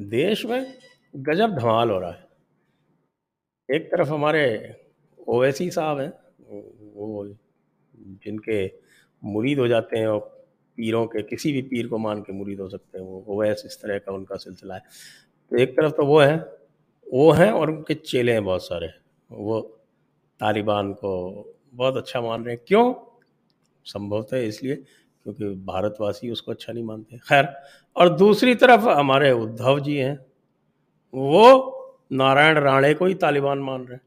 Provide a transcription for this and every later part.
देश में गजब धमाल हो रहा है। एक तरफ़ हमारे ओवैसी साहब हैं, वो जिनके मुरीद हो जाते हैं और पीरों के, किसी भी पीर को मान के मुरीद हो सकते हैं, वो ओवैस इस तरह का उनका सिलसिला है। तो एक तरफ़ तो वो है, वो हैं और उनके चेले हैं बहुत सारे। वो तालिबान को बहुत अच्छा मान रहे हैं। क्यों? संभवतः इसलिए क्योंकि भारतवासी उसको अच्छा नहीं मानते। खैर, और दूसरी तरफ़ हमारे उद्धव जी हैं, वो नारायण राणे को ही तालिबान मान रहे हैं।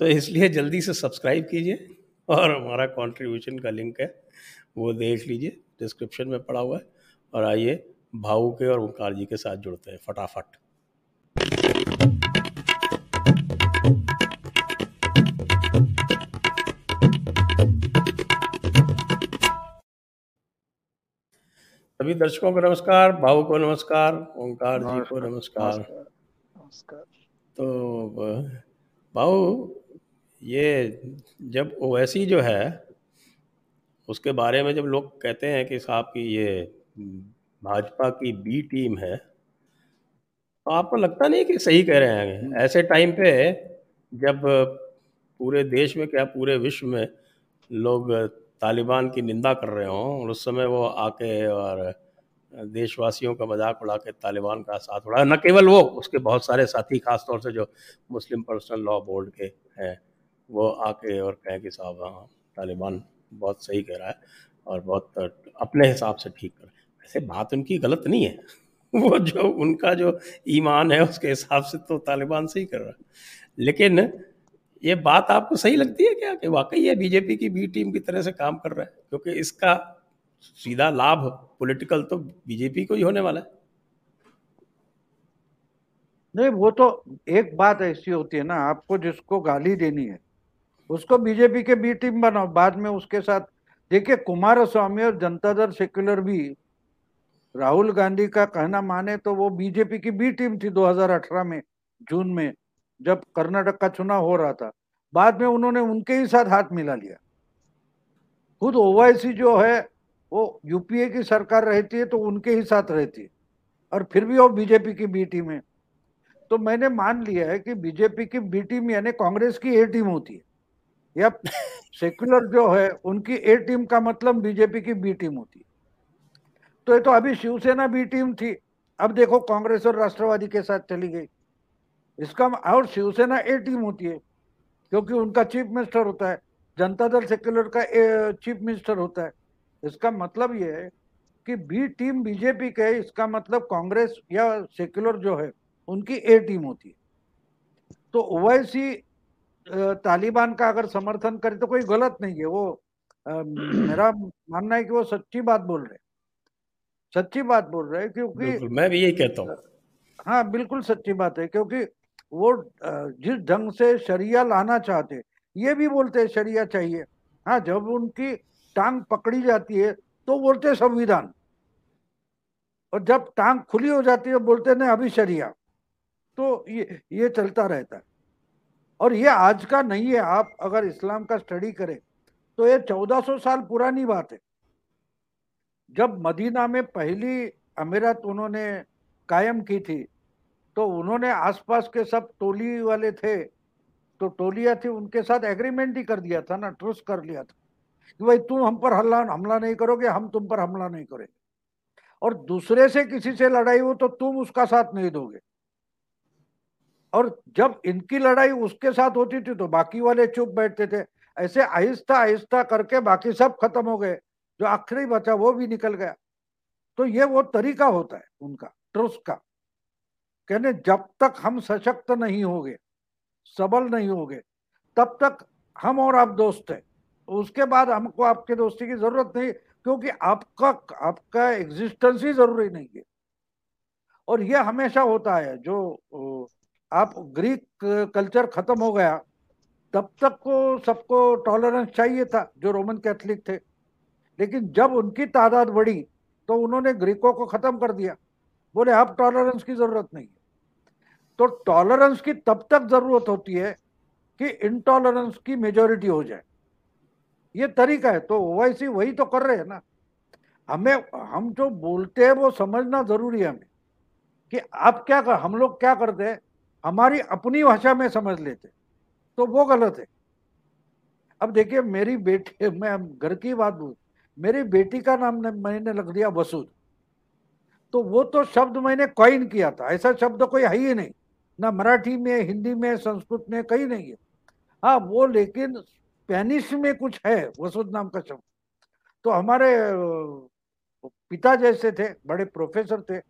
तो इसलिए जल्दी से सब्सक्राइब कीजिए और हमारा कंट्रीब्यूशन का लिंक है, वो देख लीजिए डिस्क्रिप्शन में पड़ा हुआ है और आइए भाऊ के और ओंकार जी के साथ जुड़ते हैं फटाफट। सभी दर्शकों को नमस्कार भाव को नमस्कार ओंकार जी को नमस्कार। नमस्कार। तो भाऊ ये जब ओवैसी जो है उसके बारे में जब लोग कहते हैं कि साहब की ये भाजपा की बी टीम है तो आपको लगता नहीं कि सही कह रहे हैं? ऐसे टाइम पे जब पूरे देश में क्या पूरे विश्व में लोग तालिबान की निंदा कर रहे हों, और उस समय वो आके और देशवासियों का मज़ाक उड़ा के तालिबान का साथ उड़ा। न केवल वो, उसके बहुत सारे साथी खास तौर से जो मुस्लिम पर्सनल लॉ बोर्ड के हैं, वो आके और कहें कि साहब हाँ तालिबान बहुत सही कह रहा है और बहुत अपने हिसाब से ठीक कर रहा है। वैसे बात उनकी गलत नहीं है। वो जो, उनका जो ईमान है, उसके हिसाब से तो तालिबान सही कर रहा है। लेकिन ये बात आपको सही लगती है क्या कि वाकई ये बीजेपी की बी टीम की तरह से काम कर रहा है? क्योंकि इसका सीधा लाभ पॉलिटिकल तो बीजेपी को ही होने वाला है। नहीं, वो तो एक बात ऐसी होती है ना, आपको जिसको गाली देनी है, उसको बीजेपी के बी टीम बनाओ। बाद में उसके साथ, देखिए कुमार स्वामी और जनता दल सेक्युलर भी, राहुल गांधी का कहना माने तो वो बीजेपी की बी टीम थी 2018 में, जून में। जब कर्नाटक का चुनाव हो रहा था, बाद में उन्होंने उनके ही साथ हाथ मिला लिया। खुद ओवैसी जो है, वो यूपीए की सरकार रहती है तो उनके ही साथ रहती है, और फिर भी वो बीजेपी की बी टीम है। तो मैंने मान लिया है कि बीजेपी की बी टीम यानी कांग्रेस की ए टीम होती है। या सेक्युलर जो है, उनकी ए टीम का मतलब बीजेपी की बी टीम होती है। तो ये तो अभी शिवसेना बी टीम थी। अब देखो, कांग्रेस और राष्ट्रवादी के साथ चली गई। इसका और शिवसेना ए टीम होती है क्योंकि उनका चीफ मिनिस्टर होता है जनता दल सेक्युलर का चीफ मिनिस्टर होता है। इसका मतलब ये है कि बी टीम बीजेपी के इसका मतलब कांग्रेस या सेक्युलर जो है उनकी ए टीम होती है। तो ओवैसी तालिबान का अगर समर्थन करे तो कोई गलत नहीं है। वो आ, मेरा मानना है कि वो सच्ची बात बोल रहे सच्ची बात बोल रहे क्योंकि मैं भी यही कहता हूँ। हाँ बिल्कुल सच्ची बात है क्योंकि वो जिस ढंग से शरिया लाना चाहते, ये भी बोलते हैं शरिया चाहिए। हाँ जब उनकी टांग पकड़ी जाती है तो बोलते संविधान। और जब टांग खुली हो जाती है, बोलते ना अभी शरिया। तो ये ये चलता रहता है। और ये आज का नहीं है। आप अगर इस्लाम का स्टडी करें तो ये 1400 साल पुरानी बात है। जब मदीना में पहली अमीरत उन्होंने कायम की थी तो उन्होंने आसपास के सब टोली वाले थे तो टोलियाँ थी, उनके साथ एग्रीमेंट ही कर दिया था ना ट्रूस कर लिया था कि भाई तुम हम पर हल्ला, हमला नहीं करोगे, हम तुम पर हमला नहीं करेंगे। और दूसरे से किसी से लड़ाई हो तो तुम उसका साथ नहीं दोगे। और जब इनकी लड़ाई उसके साथ होती थी तो बाकी वाले चुप बैठते थे। ऐसे आहिस्ता आहिस्ता करके बाकी सब खत्म हो गए। जो आखिरी बचा वो भी निकल गया। तो ये वो तरीका होता है उनका ट्रुस का। कहने, जब तक हम सशक्त नहीं होंगे, सबल नहीं होंगे, तब तक हम और आप दोस्त हैं। उसके बाद हमको आपके दोस्ती की ज़रूरत नहीं, क्योंकि आपका आपका एग्जिस्टेंस ही ज़रूरी नहीं है। और यह हमेशा होता है, जो आप ग्रीक कल्चर खत्म हो गया, तब तक को सबको टॉलरेंस चाहिए था, जो रोमन कैथलिक थे। लेकिन जब उनकी तादाद बढ़ी तो उन्होंने ग्रीकों को खत्म कर दिया। बोले, अब टॉलरेंस की ज़रूरत नहीं तो टॉलरेंस की तब तक ज़रूरत होती है कि इनटॉलरेंस की मेजोरिटी हो जाए। ये तरीका है तो ओवैसी वही तो कर रहे हैं ना। हमें, हम जो बोलते हैं, वो समझना ज़रूरी है हमें कि आप क्या कर, हम लोग क्या करते हैं, हमारी अपनी भाषा में समझ लेते तो वो गलत है। अब देखिए, मेरी बेटी, मैं घर की बात बोल, मेरी बेटी का नाम मैंने लग दिया वसुद। तो वो तो शब्द मैंने कॉइन किया था, ऐसा शब्द कोई है ही नहीं। ना मराठी में, हिंदी में, संस्कृत में कहीं नहीं है। हाँ वो लेकिन स्पेनिश में कुछ है वसुद नाम का शब्द। तो हमारे पिता जैसे थे, बड़े प्रोफेसर थे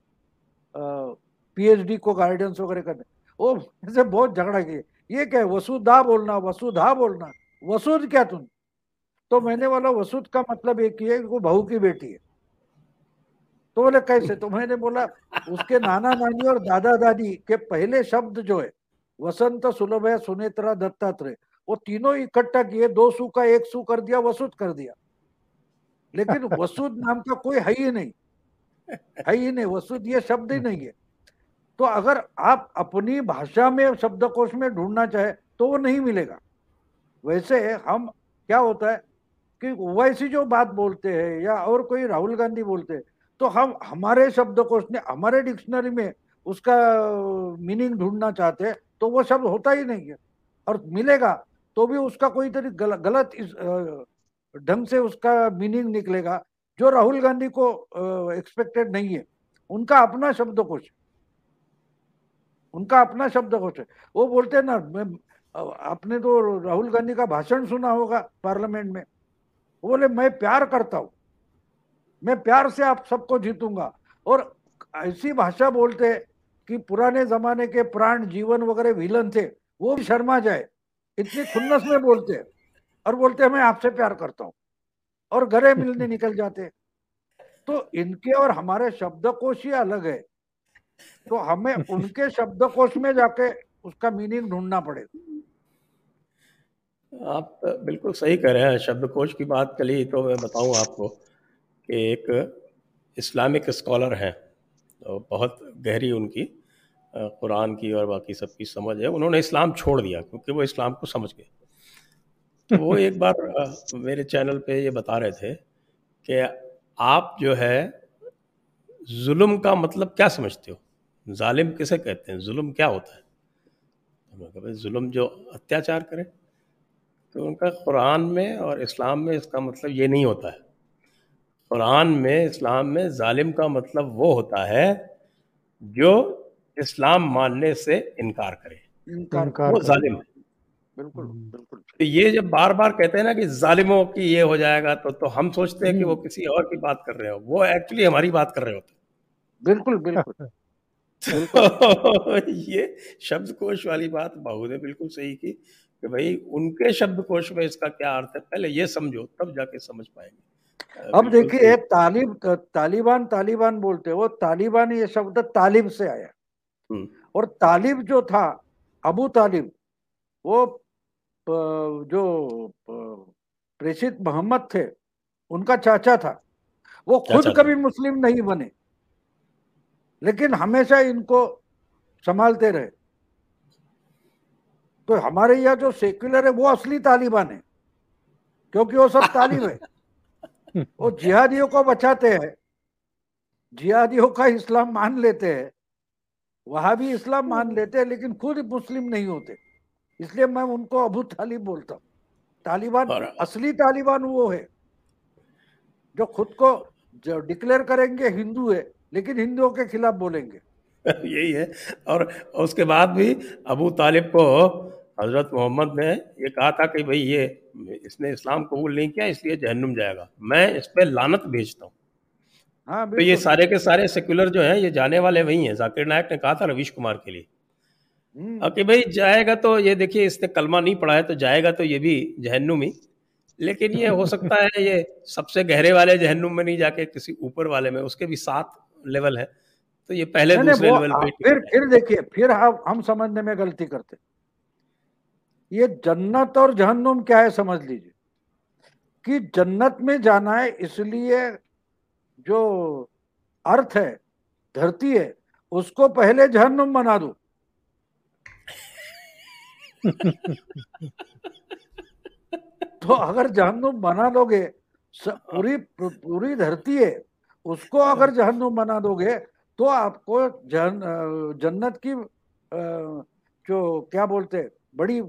पीएचडी को गाइडेंस वगैरह करने। वो ऐसे बहुत झगड़ा किए। ये क्या है, वसुधा बोलना वसुधा बोलना वसुद क्या तुम तो मैंने बोला वसुद का मतलब एक ही है वो बहू की बेटी है। तो बोले, कैसे? तो मैंने बोला, उसके नाना नानी और दादा दादी के पहले शब्द जो है, वसंत सुलभ है सुनेत्रा, दत्तात्रेय, वो तीनों इकट्ठा किए, दो सू का, एक सू कर दिया वसुद कर दिया। लेकिन वसुद नाम का कोई है ही नहीं, है ही नहीं वसुद ये शब्द ही नहीं है। तो अगर आप अपनी भाषा में, शब्दकोश में ढूंढना चाहे तो वो नहीं मिलेगा। वैसे हम, क्या होता है कि वैसी जो बात बोलते हैं या और कोई राहुल गांधी बोलते हैं तो हम हमारे शब्दकोश ने हमारे डिक्शनरी में उसका मीनिंग ढूंढना चाहते हैं तो वो शब्द होता ही नहीं है। और मिलेगा तो भी उसका कोई तरी गल, गलत इस ढंग से उसका मीनिंग निकलेगा जो राहुल गांधी को एक्सपेक्टेड नहीं है। उनका अपना शब्दकोश उनका अपना शब्दकोश है। वो बोलते हैं ना मैं आपने तो राहुल गांधी का भाषण सुना होगा पार्लियामेंट में। वो बोले मैं प्यार करता हूँ। मैं प्यार से आप सबको जीतूँगा। और ऐसी भाषा बोलते कि पुराने जमाने के प्राण जीवन वगैरह विलन थे वो भी शर्मा जाए। इतनी खुन्नस में बोलते और बोलते मैं आपसे प्यार करता हूँ। और गले मिलने निकल जाते। तो इनके और हमारे शब्दकोश ही अलग है। तो हमें उनके शब्दकोश में जाके उसका मीनिंग ढूंढना पड़ेगा आप बिल्कुल सही कह रहे हैं शब्दकोश की बात कली तो मैं बताऊँ आपको। कि एक इस्लामिक स्कॉलर हैं। तो बहुत गहरी उनकी कुरान की और बाकी सब की समझ है। उन्होंने इस्लाम छोड़ दिया क्योंकि वो इस्लाम को समझ गए। तो वो एक बार मेरे चैनल पे ये बता रहे थे कि आप जो है, जुल्म का मतलब क्या समझते हो? जालिम किसे कहते हैं? जुल्म क्या होता है? तो मैं भाई, जुल्म जो अत्याचार करे। तो उनका कुरान में और इस्लाम में इसका मतलब ये नहीं होता है। कुरान में इस्लाम में जालिम का मतलब वो होता है जो इस्लाम मानने से इनकार करे। इनकार वो जालिम है। बिल्कुल हम्म। बिल्कुल। तो ये जब बार बार कहते हैं ना कि जालिमों की ये हो जाएगा तो तो हम सोचते हैं कि वो हम्म। किसी और की बात कर रहे हो। वो एक्चुअली हमारी बात कर रहे होते बिल्कुल बिल्कुल। तो ये शब्दकोश वाली बात बाहू ने बिल्कुल सही की कि भाई उनके शब्दकोश में इसका क्या अर्थ है? पहले ये समझो तब जाके समझ पाएँगे। अब देखिए तालिब तालिबान तालिबान बोलते वो तालिबान ये शब्द तालिब से आया। हम्म। और तालिब जो था अबू तालिब वो जो प्रेषित मोहम्मद थे उनका चाचा था वो खुद कभी मुस्लिम नहीं बने। लेकिन हमेशा इनको संभालते रहे। तो हमारे यहाँ जो सेक्युलर है वो असली तालिबान है क्योंकि वो सब तालिब है। वो जिहादियों को बचाते हैं। जिहादियों का इस्लाम मान लेते हैं। वहाँ भी इस्लाम मान लेते हैं लेकिन खुद मुस्लिम नहीं होते। इसलिए मैं उनको अबू तालिब बोलता हूँ। तालिबान असली तालिबान वो है जो खुद को जो डिक्लेयर करेंगे हिंदू है लेकिन हिंदुओं के खिलाफ बोलेंगे। यही है। और उसके बाद भी अबू तालिब को हज़रत मोहम्मद ने ये कहा था कि भाई ये इसने इस्लाम कबूल नहीं किया इसलिए जहन्नुम जाएगा। मैं इस पर लानत भेजता हूँ। हाँ, तो ये सारे के सारे सेक्युलर जो हैं ये जाने वाले वही हैं। जाकिर नायक ने कहा था रवीश कुमार के लिए। हम्म। कि भाई जाएगा तो ये देखिए इसने कलमा नहीं पढ़ा है तो जाएगा तो ये भी जहन्नुम ही। लेकिन ये हो सकता है ये सबसे गहरे वाले जहन्नुम में नहीं जाके किसी ऊपर वाले में उसके भी सात लेवल है। तो ये पहले दूसरे लेवल पे फिर फिर देखिए फिर हम हम समझने में गलती करते। ये जन्नत और जहन्नुम क्या है समझ लीजिए। कि जन्नत में जाना है इसलिए जो अर्थ है, धरती है, उसको पहले जहन्नुम बना दो। तो अगर जहन्नुम बना दोगे पूरी पूरी धरती है, उसको अगर जहन्नुम बना दोगे तो आपको जन जन्नत की जो क्या बोलते हैं बड़ी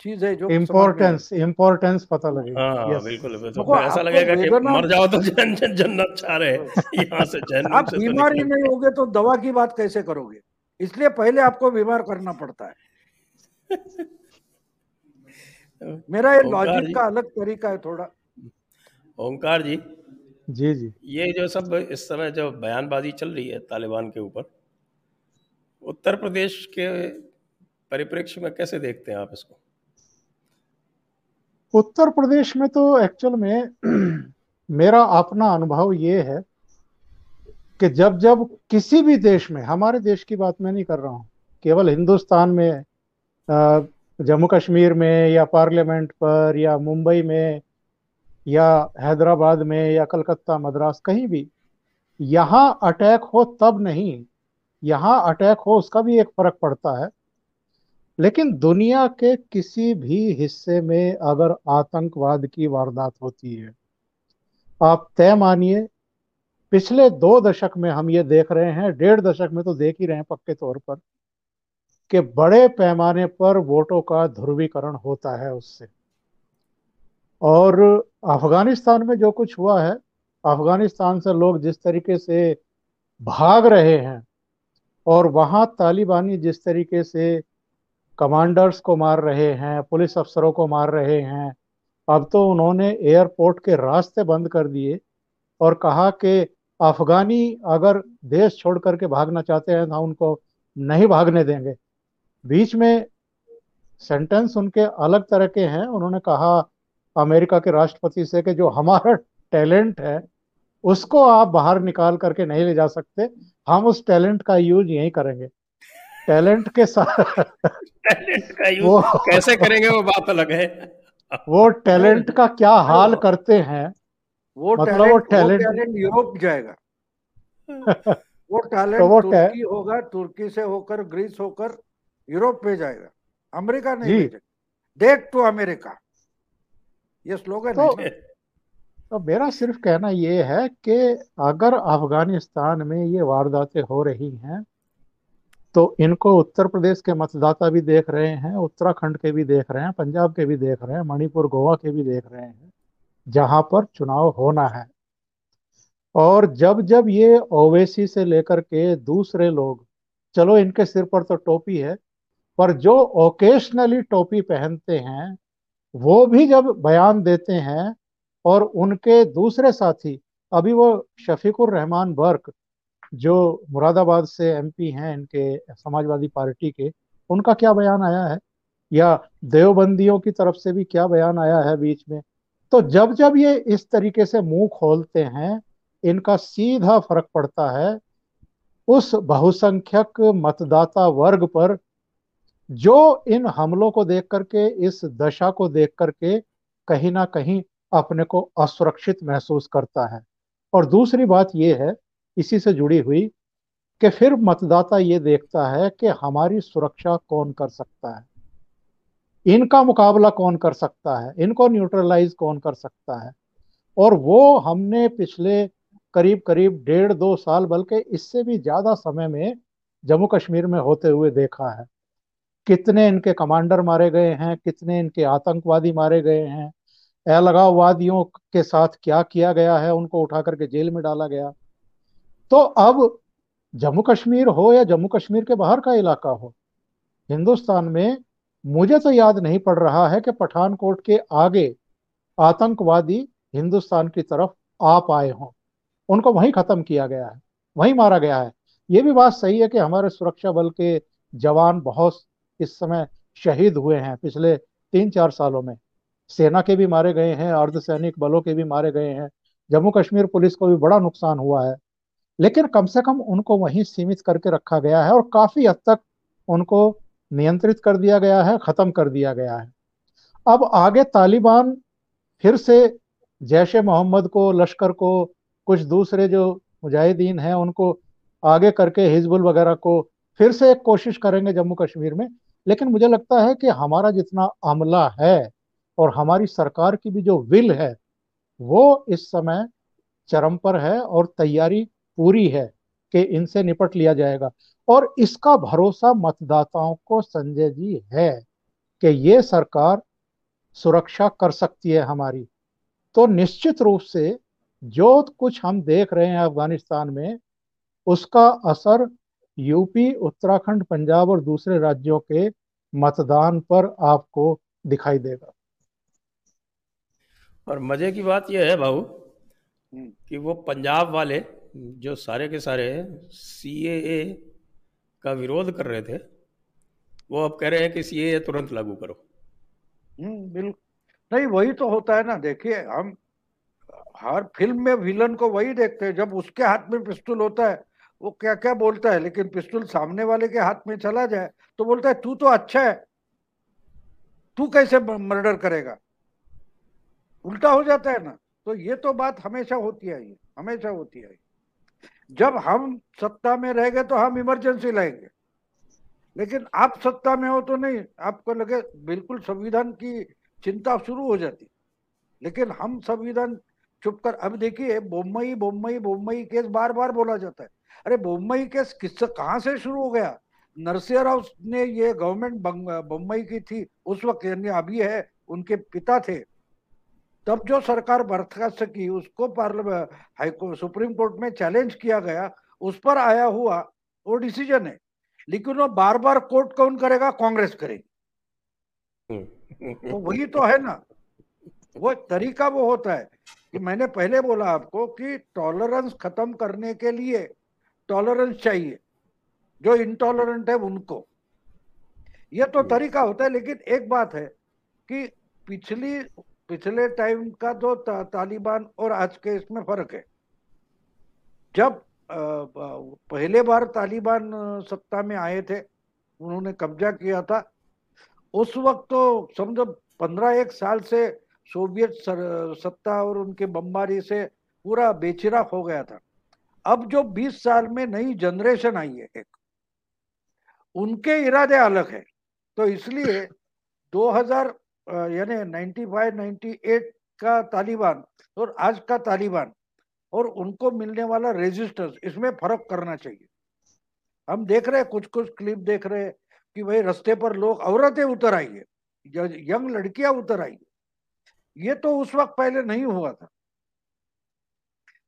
चीज़ है जो इम्पोर्टेंस इम्पोर्टेंस पता लगेगा हाँ yes. बिल्कुल तो ऐसा लगेगा कि मर जाओ तो जन, जन, जन्नत चाह रहे यहाँ से जन्नत आप तो बीमार ही नहीं होगे तो दवा की बात कैसे करोगे? इसलिए पहले आपको बीमार करना पड़ता है। मेरा ये लॉजिक का अलग तरीका है थोड़ा। ओंकार जी। जी जी। ये जो सब इस समय जो बयानबाजी चल रही है तालिबान के ऊपर उत्तर प्रदेश के परिप्रेक्ष्य में कैसे देखते हैं आप इसको? उत्तर प्रदेश में तो एक्चुअल में मेरा अपना अनुभव ये है कि जब जब किसी भी देश में, हमारे देश की बात मैं नहीं कर रहा हूँ, केवल हिंदुस्तान में जम्मू कश्मीर में या पार्लियामेंट पर या मुंबई में या हैदराबाद में या कलकत्ता, मद्रास, कहीं भी, यहाँ अटैक हो तब नहीं, यहाँ अटैक हो उसका भी एक फ़र्क पड़ता है। लेकिन दुनिया के किसी भी हिस्से में अगर आतंकवाद की वारदात होती है, आप तय मानिए, पिछले दो दशक में हम ये देख रहे हैं, डेढ़ दशक में तो देख ही रहे हैं पक्के तौर पर, कि बड़े पैमाने पर वोटों का ध्रुवीकरण होता है उससे। और अफ़गानिस्तान में जो कुछ हुआ है, अफ़गानिस्तान से लोग जिस तरीके से भाग रहे हैं, और वहाँ तालिबानी जिस तरीके से कमांडर्स को मार रहे हैं, पुलिस अफसरों को मार रहे हैं। अब तो उन्होंने एयरपोर्ट के रास्ते बंद कर दिए और कहा कि अफगानी अगर देश छोड़ करके भागना चाहते हैं तो उनको नहीं भागने देंगे। बीच में सेंटेंस उनके अलग तरह के हैं। उन्होंने कहा अमेरिका के राष्ट्रपति से कि जो हमारा टैलेंट है, उसको आप बाहर निकाल करके नहीं ले जा सकते। हम उस टैलेंट का यूज़ यही करेंगे। टैलेंट के साथ टैलेंट का यूज़ वो कैसे करेंगे वो बात अलग है। वो टैलेंट का क्या हाल करते हैं वो मतलब वो टैलेंट यूरोप जाएगा। वो टैलेंट तो वो तुर्की होगा तुर्की से होकर ग्रीस होकर यूरोप में जाएगा। अमेरिका नहीं डेट टू अमेरिका। ये स्लोगन तो, है। तो मेरा सिर्फ़ कहना ये है कि अगर अफ़गानिस्तान में ये वारदातें हो रही हैं तो इनको उत्तर प्रदेश के मतदाता भी देख रहे हैं, उत्तराखंड के भी देख रहे हैं, पंजाब के भी देख रहे हैं, मणिपुर, गोवा के भी देख रहे हैं, जहाँ पर चुनाव होना है। और जब जब ये ओवैसी से लेकर के दूसरे लोग, चलो इनके सिर पर तो टोपी है, पर जो ओकेशनली टोपी पहनते हैं, वो भी जब बयान देते हैं, और उनके दूसरे साथी, अभी वो शफीकुर रहमान वर्क जो मुरादाबाद से एमपी हैं इनके समाजवादी पार्टी के, उनका क्या बयान आया है? या देवबंदियों की तरफ़ से भी क्या बयान आया है बीच में? तो जब जब ये इस तरीके से मुँह खोलते हैं, इनका सीधा फ़र्क पड़ता है उस बहुसंख्यक मतदाता वर्ग पर, जो इन हमलों को देख करके, इस दशा को देख करके कहीं ना कहीं अपने को असुरक्षित महसूस करता है। और दूसरी बात यह है इसी से जुड़ी हुई कि फिर मतदाता ये देखता है कि हमारी सुरक्षा कौन कर सकता है? इनका मुकाबला कौन कर सकता है? इनको न्यूट्रलाइज कौन कर सकता है? और वो हमने पिछले करीब करीब डेढ़ दो साल बल्कि इससे भी ज़्यादा समय में जम्मू कश्मीर में होते हुए देखा है। कितने इनके कमांडर मारे गए हैं? कितने इनके आतंकवादी मारे गए हैं? अलगाववादियों के साथ क्या किया गया है? उनको उठा करके जेल में डाला गया। तो अब जम्मू कश्मीर हो या जम्मू कश्मीर के बाहर का इलाका हो, हिंदुस्तान में मुझे तो याद नहीं पड़ रहा है कि पठानकोट के आगे आतंकवादी हिंदुस्तान की तरफ़ आ पाए हों। उनको वहीं खत्म किया गया है, वहीं मारा गया है। ये भी बात सही है कि हमारे सुरक्षा बल के जवान बहुत इस समय शहीद हुए हैं पिछले तीन चार सालों में। सेना के भी मारे गए हैं, अर्धसैनिक बलों के भी मारे गए हैं। जम्मू कश्मीर पुलिस को भी बड़ा नुकसान हुआ है। लेकिन कम से कम उनको वहीं सीमित करके रखा गया है और काफ़ी हद तक उनको नियंत्रित कर दिया गया है, खत्म कर दिया गया है। अब आगे तालिबान फिर से जैश ए मोहम्मद को, लश्कर को, कुछ दूसरे जो मुजाहिदीन हैं, उनको आगे करके हिजबुल वगैरह को फिर से एक कोशिश करेंगे जम्मू कश्मीर में। लेकिन मुझे लगता है कि हमारा जितना अमला है और हमारी सरकार की भी जो विल है, वो इस समय चरम पर है और तैयारी पूरी है कि इनसे निपट लिया जाएगा। और इसका भरोसा मतदाताओं को संजय जी है कि ये सरकार सुरक्षा कर सकती है हमारी। तो निश्चित रूप से जो कुछ हम देख रहे हैं अफ़गानिस्तान में उसका असर यूपी उत्तराखंड पंजाब और दूसरे राज्यों के मतदान पर आपको दिखाई देगा। और मज़े की बात यह है भाऊ हम्म। कि वो पंजाब वाले जो सारे के सारे सी का विरोध कर रहे थे वो अब कह रहे हैं कि सी तुरंत लागू करो। हम्म, बिल्कुल। नहीं वही तो होता है ना देखिए हम हर फ़िल्म में विलन को वही देखते हैं जब उसके हाथ में पिस्टल होता है वो क्या क्या बोलता है लेकिन पिस्टल सामने वाले के हाथ में चला जाए तो बोलता है तू तो अच्छा है तू कैसे मर्डर करेगा? उल्टा हो जाता है ना तो ये तो बात हमेशा होती है हमेशा होती है। जब हम सत्ता में रहेंगे तो हम इमरजेंसी लाएँगे। लेकिन आप सत्ता में हो तो नहीं, आपको लगे बिल्कुल संविधान की चिंता शुरू हो जाती। लेकिन हम संविधान चुप कर, अब देखिए, बोम्बई बोम्बई बोम्बई केस बार बार बोला जाता है। अरे बोम्बई केस किस कहाँ से शुरू हो गया? नरसिंह राव ने ये गवर्नमेंट बम्बई की थी, उस वक्त यानी अभी है, उनके पिता थे। तब जो सरकार बर्खास्त की उसको parliament high court supreme court में चैलेंज किया गया उस पर आया हुआ वो डिसीज़न है। लेकिन वो बार बार कोर्ट कौन करेगा? कांग्रेस करेगी। तो वही तो है ना। वो तरीका वो होता है कि मैंने पहले बोला आपको कि टॉलरेंस खत्म करने के लिए टॉलरेंस चाहिए। जो इंटॉलरेंट है उनको। ये तो तरीका होता है लेकिन एक बात है कि पिछली पिछले टाइम का जो ता, तालिबान और आज के इसमें फ़र्क है। जब पहले बार तालिबान सत्ता में आए थे उन्होंने कब्जा किया था उस वक्त तो समझो पंद्रह एक साल से सोवियत सत्ता और उनके बमबारी से पूरा बेचिराक हो गया था। अब जो 20 साल में नई जनरेशन आई है एक उनके इरादे अलग है। तो इसलिए 2000 यानी 95 98 का तालिबान और आज का तालिबान और उनको मिलने वाला रेजिस्टेंस इसमें फ़र्क करना चाहिए। हम देख रहे हैं कुछ कुछ क्लिप देख रहे हैं कि भाई रास्ते पर लोग, औरतें उतर आई है यंग लड़कियाँ उतर आई है। ये तो उस वक्त पहले नहीं हुआ था।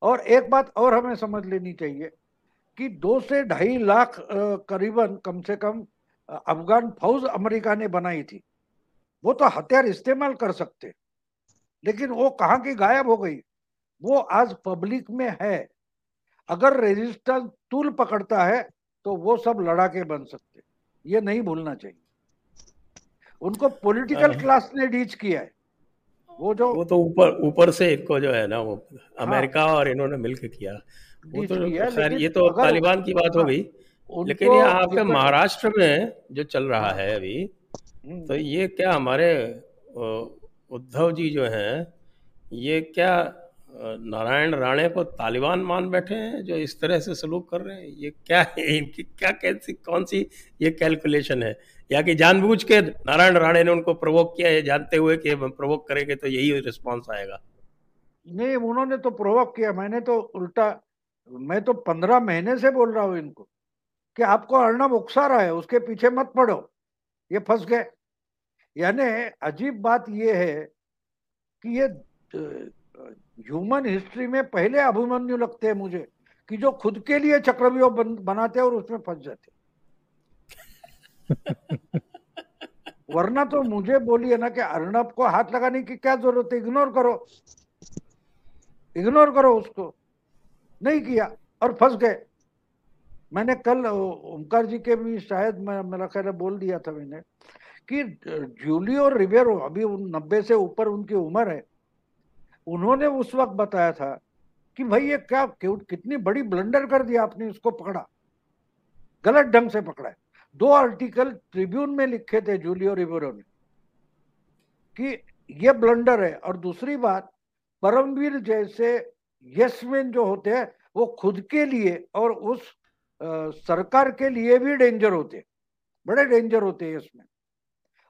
और एक बात और हमें समझ लेनी चाहिए कि दो से ढाई लाख करीबन कम से कम अफगान फौज अमेरिका ने बनाई थी। वो तो हथियार इस्तेमाल कर सकते। लेकिन वो कहाँ की गायब हो गई? वो आज पब्लिक में है। अगर रेजिस्टेंस तूल पकड़ता है तो वो सब लड़ाके बन सकते। ये नहीं भूलना चाहिए। उनको पॉलिटिकल क्लास ने डीच किया है। वो जो वो तो ऊपर ऊपर से इनको जो है ना वो अमेरिका हाँ, और इन्होंने मिलकर किया। वो तो खैर ये तो तालिबान की बात हो हाँ, गई। लेकिन ये आपके महाराष्ट्र में जो चल रहा है। अभी हम्म। तो ये क्या हमारे उद्धव जी जो हैं, ये क्या नारायण राणे को तालिबान मान बैठे हैं, जो इस तरह से सलूक कर रहे हैं? ये क्या है? इनकी क्या कैसी, कौन सी ये कैलकुलेशन है? या कि जानबूझ के नारायण राणे ने उनको प्रवोक किया है जानते हुए कि प्रवोक करेंगे तो यही रिस्पॉन्स आएगा? नहीं, उन्होंने तो प्रवोक किया। मैंने तो उल्टा, मैं तो पंद्रह महीने से बोल रहा हूँ इनको, कि आपको अर्णब उकसा रहा है, उसके पीछे मत पड़ो। ये फंस गए। यानी अजीब बात ये है कि ये ह्यूमन हिस्ट्री में पहले अभिमन्यु लगते हैं मुझे कि जो खुद के लिए चक्रव्यूह बन, बनाते और उसमें फंस जाते वरना तो मुझे बोलिए ना कि अर्णब को हाथ लगाने की क्या ज़रूरत है? इग्नोर करो। इग्नोर करो उसको। नहीं किया और फंस गए। मैंने कल ओमकार जी के भी शायद मैं मेरा ख्याल बोल दिया था मैंने। कि जूलियो और रिवेरो अभी उन नब्बे से ऊपर उनकी उम्र है उन्होंने उस वक्त बताया था कि भाई ये क्या कितनी बड़ी ब्लंडर कर दिया आपने उसको पकड़ा। गलत ढंग से पकड़ा है। दो आर्टिकल ट्रिब्यून में लिखे थे जूलियो रिवेरो ने कि ये ब्लंडर है। और दूसरी बात परमवीर जैसे यशमैन जो होते हैं वो खुद के लिए और उस आ, सरकार के लिए भी डेंजर होते बड़े डेंजर होते हैं इसमें।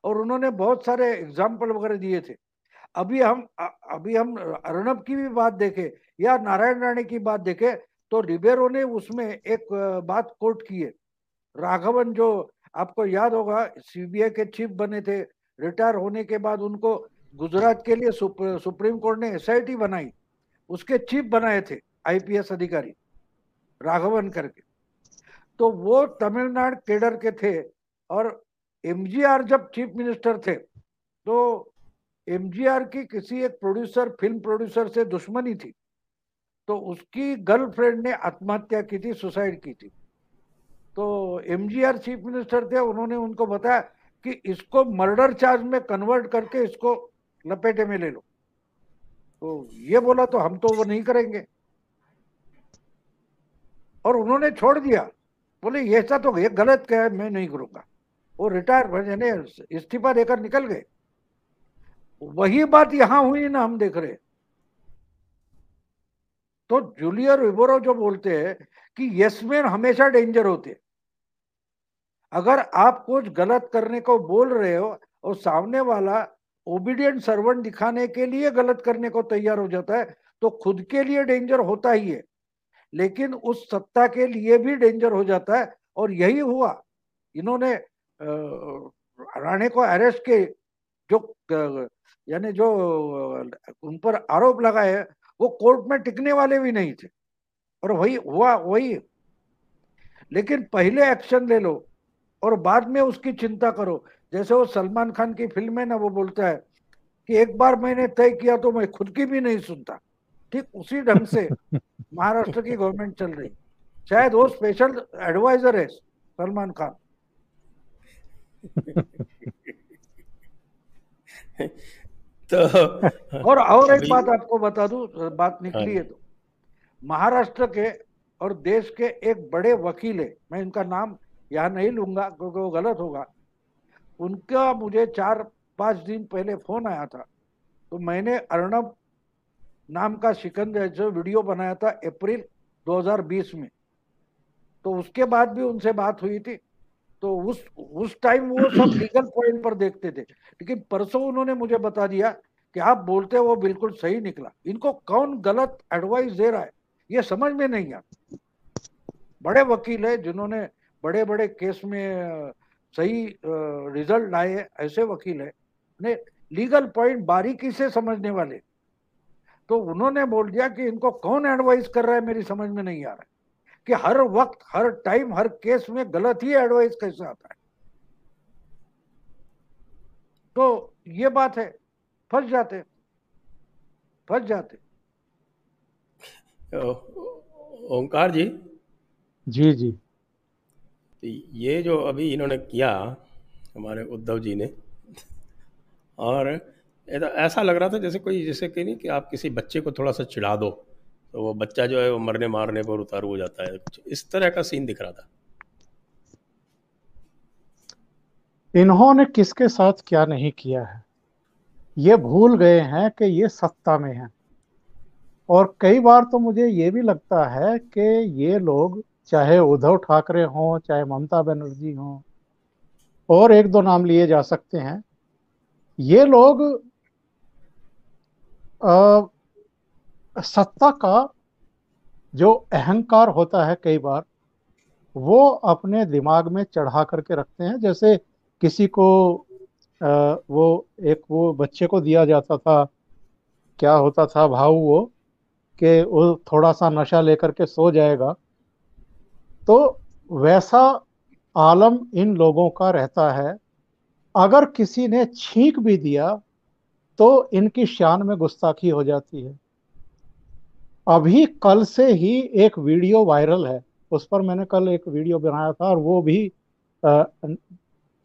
और उन्होंने बहुत सारे एग्ज़ाम्पल वगैरह दिए थे। अभी हम अभी हम अर्णब की भी बात देखें या नारायण राणे की बात देखें तो रिबेरो ने उसमें एक बात कोट की है। राघवन जो आपको याद होगा सीबीआई के चीफ बने थे रिटायर होने के बाद उनको गुजरात के लिए सुप, सुप्रीम कोर्ट ने एसआईटी बनाई। उसके चीफ बनाए थे आईपीएस अधिकारी राघवन करके। तो वो तमिलनाडु केडर के थे और एमजीआर जब चीफ मिनिस्टर थे तो एमजीआर की किसी एक प्रोड्यूसर, फ़िल्म प्रोड्यूसर से दुश्मनी थी। तो उसकी गर्लफ्रेंड ने आत्महत्या की थी, सुसाइड की थी। तो एमजीआर चीफ मिनिस्टर थे, उन्होंने उनको बताया कि इसको मर्डर चार्ज में कन्वर्ट करके इसको लपेटे में ले लो। तो ये बोला तो हम तो वो नहीं करेंगे। और उन्होंने छोड़ दिया। बोले ऐसा तो ये गलत क्या है मैं नहीं करूँगा। वो रिटायर यानी इस्तीफा देकर निकल गए। वही बात यहाँ हुई ना हम देख रहे। तो जूलियर विबोरो जो बोलते हैं कि यसमैन हमेशा डेंजर होते अगर आप कुछ गलत करने को बोल रहे हो और सामने वाला ओबीडियंट सर्वेंट दिखाने के लिए गलत करने को तैयार हो जाता है तो खुद के लिए डेंजर होता ही है। लेकिन उस सत्ता के लिए भी डेंजर हो जाता है और यही हुआ। इन्होंने राणे को अरेस्ट के जो यानी जो उन पर आरोप लगाए वो कोर्ट में टिकने वाले भी नहीं थे। और वही हुआ वही। लेकिन पहले एक्शन ले लो और बाद में उसकी चिंता करो। जैसे वो सलमान खान की फ़िल्म है ना वो बोलता है कि एक बार मैंने तय किया तो मैं खुद की भी नहीं सुनता। ठीक उसी ढंग से महाराष्ट्र की गवर्नमेंट चल रही शायद वो स्पेशल एडवाइजर है सलमान खान। तो और और एक बात आपको बता दू बात निकली है हाँ तो। महाराष्ट्र के और देश के एक बड़े वकील है मैं इनका नाम यहाँ नहीं लूँगा क्योंकि वो गलत होगा। उनका मुझे चार पाँच दिन पहले फ़ोन आया था। तो मैंने अर्णब नाम का शिकंद जो वीडियो बनाया था अप्रैल 2020 में। तो उसके बाद भी उनसे बात हुई थी। तो उस उस टाइम वो सब लीगल पॉइंट पर देखते थे। लेकिन परसों उन्होंने मुझे बता दिया कि आप बोलते वो बिल्कुल सही निकला। इनको कौन गलत एडवाइस दे रहा है? ये समझ में नहीं आता। बड़े वकील है जिन्होंने बड़े बड़े केस में सही रिज़ल्ट लाए ऐसे वकील है। ने लीगल पॉइंट बारीकी से समझने वाले। तो उन्होंने बोल दिया कि इनको कौन एडवाइस कर रहा है मेरी समझ में नहीं आ रहा है। कि हर वक्त हर टाइम हर केस में गलत ही एडवाइस कैसे आता है? तो ये बात है फंस जाते फंस जाते ओंकार जी? जी जी। तो ये जो अभी इन्होंने किया हमारे उद्धव जी ने और ऐसा लग रहा था जैसे कोई जैसे कि नहीं कि आप किसी बच्चे को थोड़ा सा चिढ़ा दो। तो वो बच्चा जो है वो मरने मारने पर उतारू हो जाता है। कुछ इस तरह का सीन दिख रहा था। इन्होंने किसके साथ क्या नहीं किया है? ये भूल गए हैं कि ये सत्ता में है। और कई बार तो मुझे ये भी लगता है कि ये लोग चाहे उद्धव ठाकरे हों चाहे ममता बनर्जी हों और एक दो नाम लिए जा सकते हैं। ये लोग आ, सत्ता का जो अहंकार होता है कई बार वो अपने दिमाग में चढ़ा करके रखते हैं। जैसे किसी को आ, वो एक वो बच्चे को दिया जाता था क्या होता था भाव वो कि वो थोड़ा सा नशा लेकर के सो जाएगा। तो वैसा आलम इन लोगों का रहता है। अगर किसी ने छींक भी दिया तो इनकी शान में गुस्ताखी हो जाती है। अभी कल से ही एक वीडियो वायरल है। उस पर मैंने कल एक वीडियो बनाया था और वो भी आ,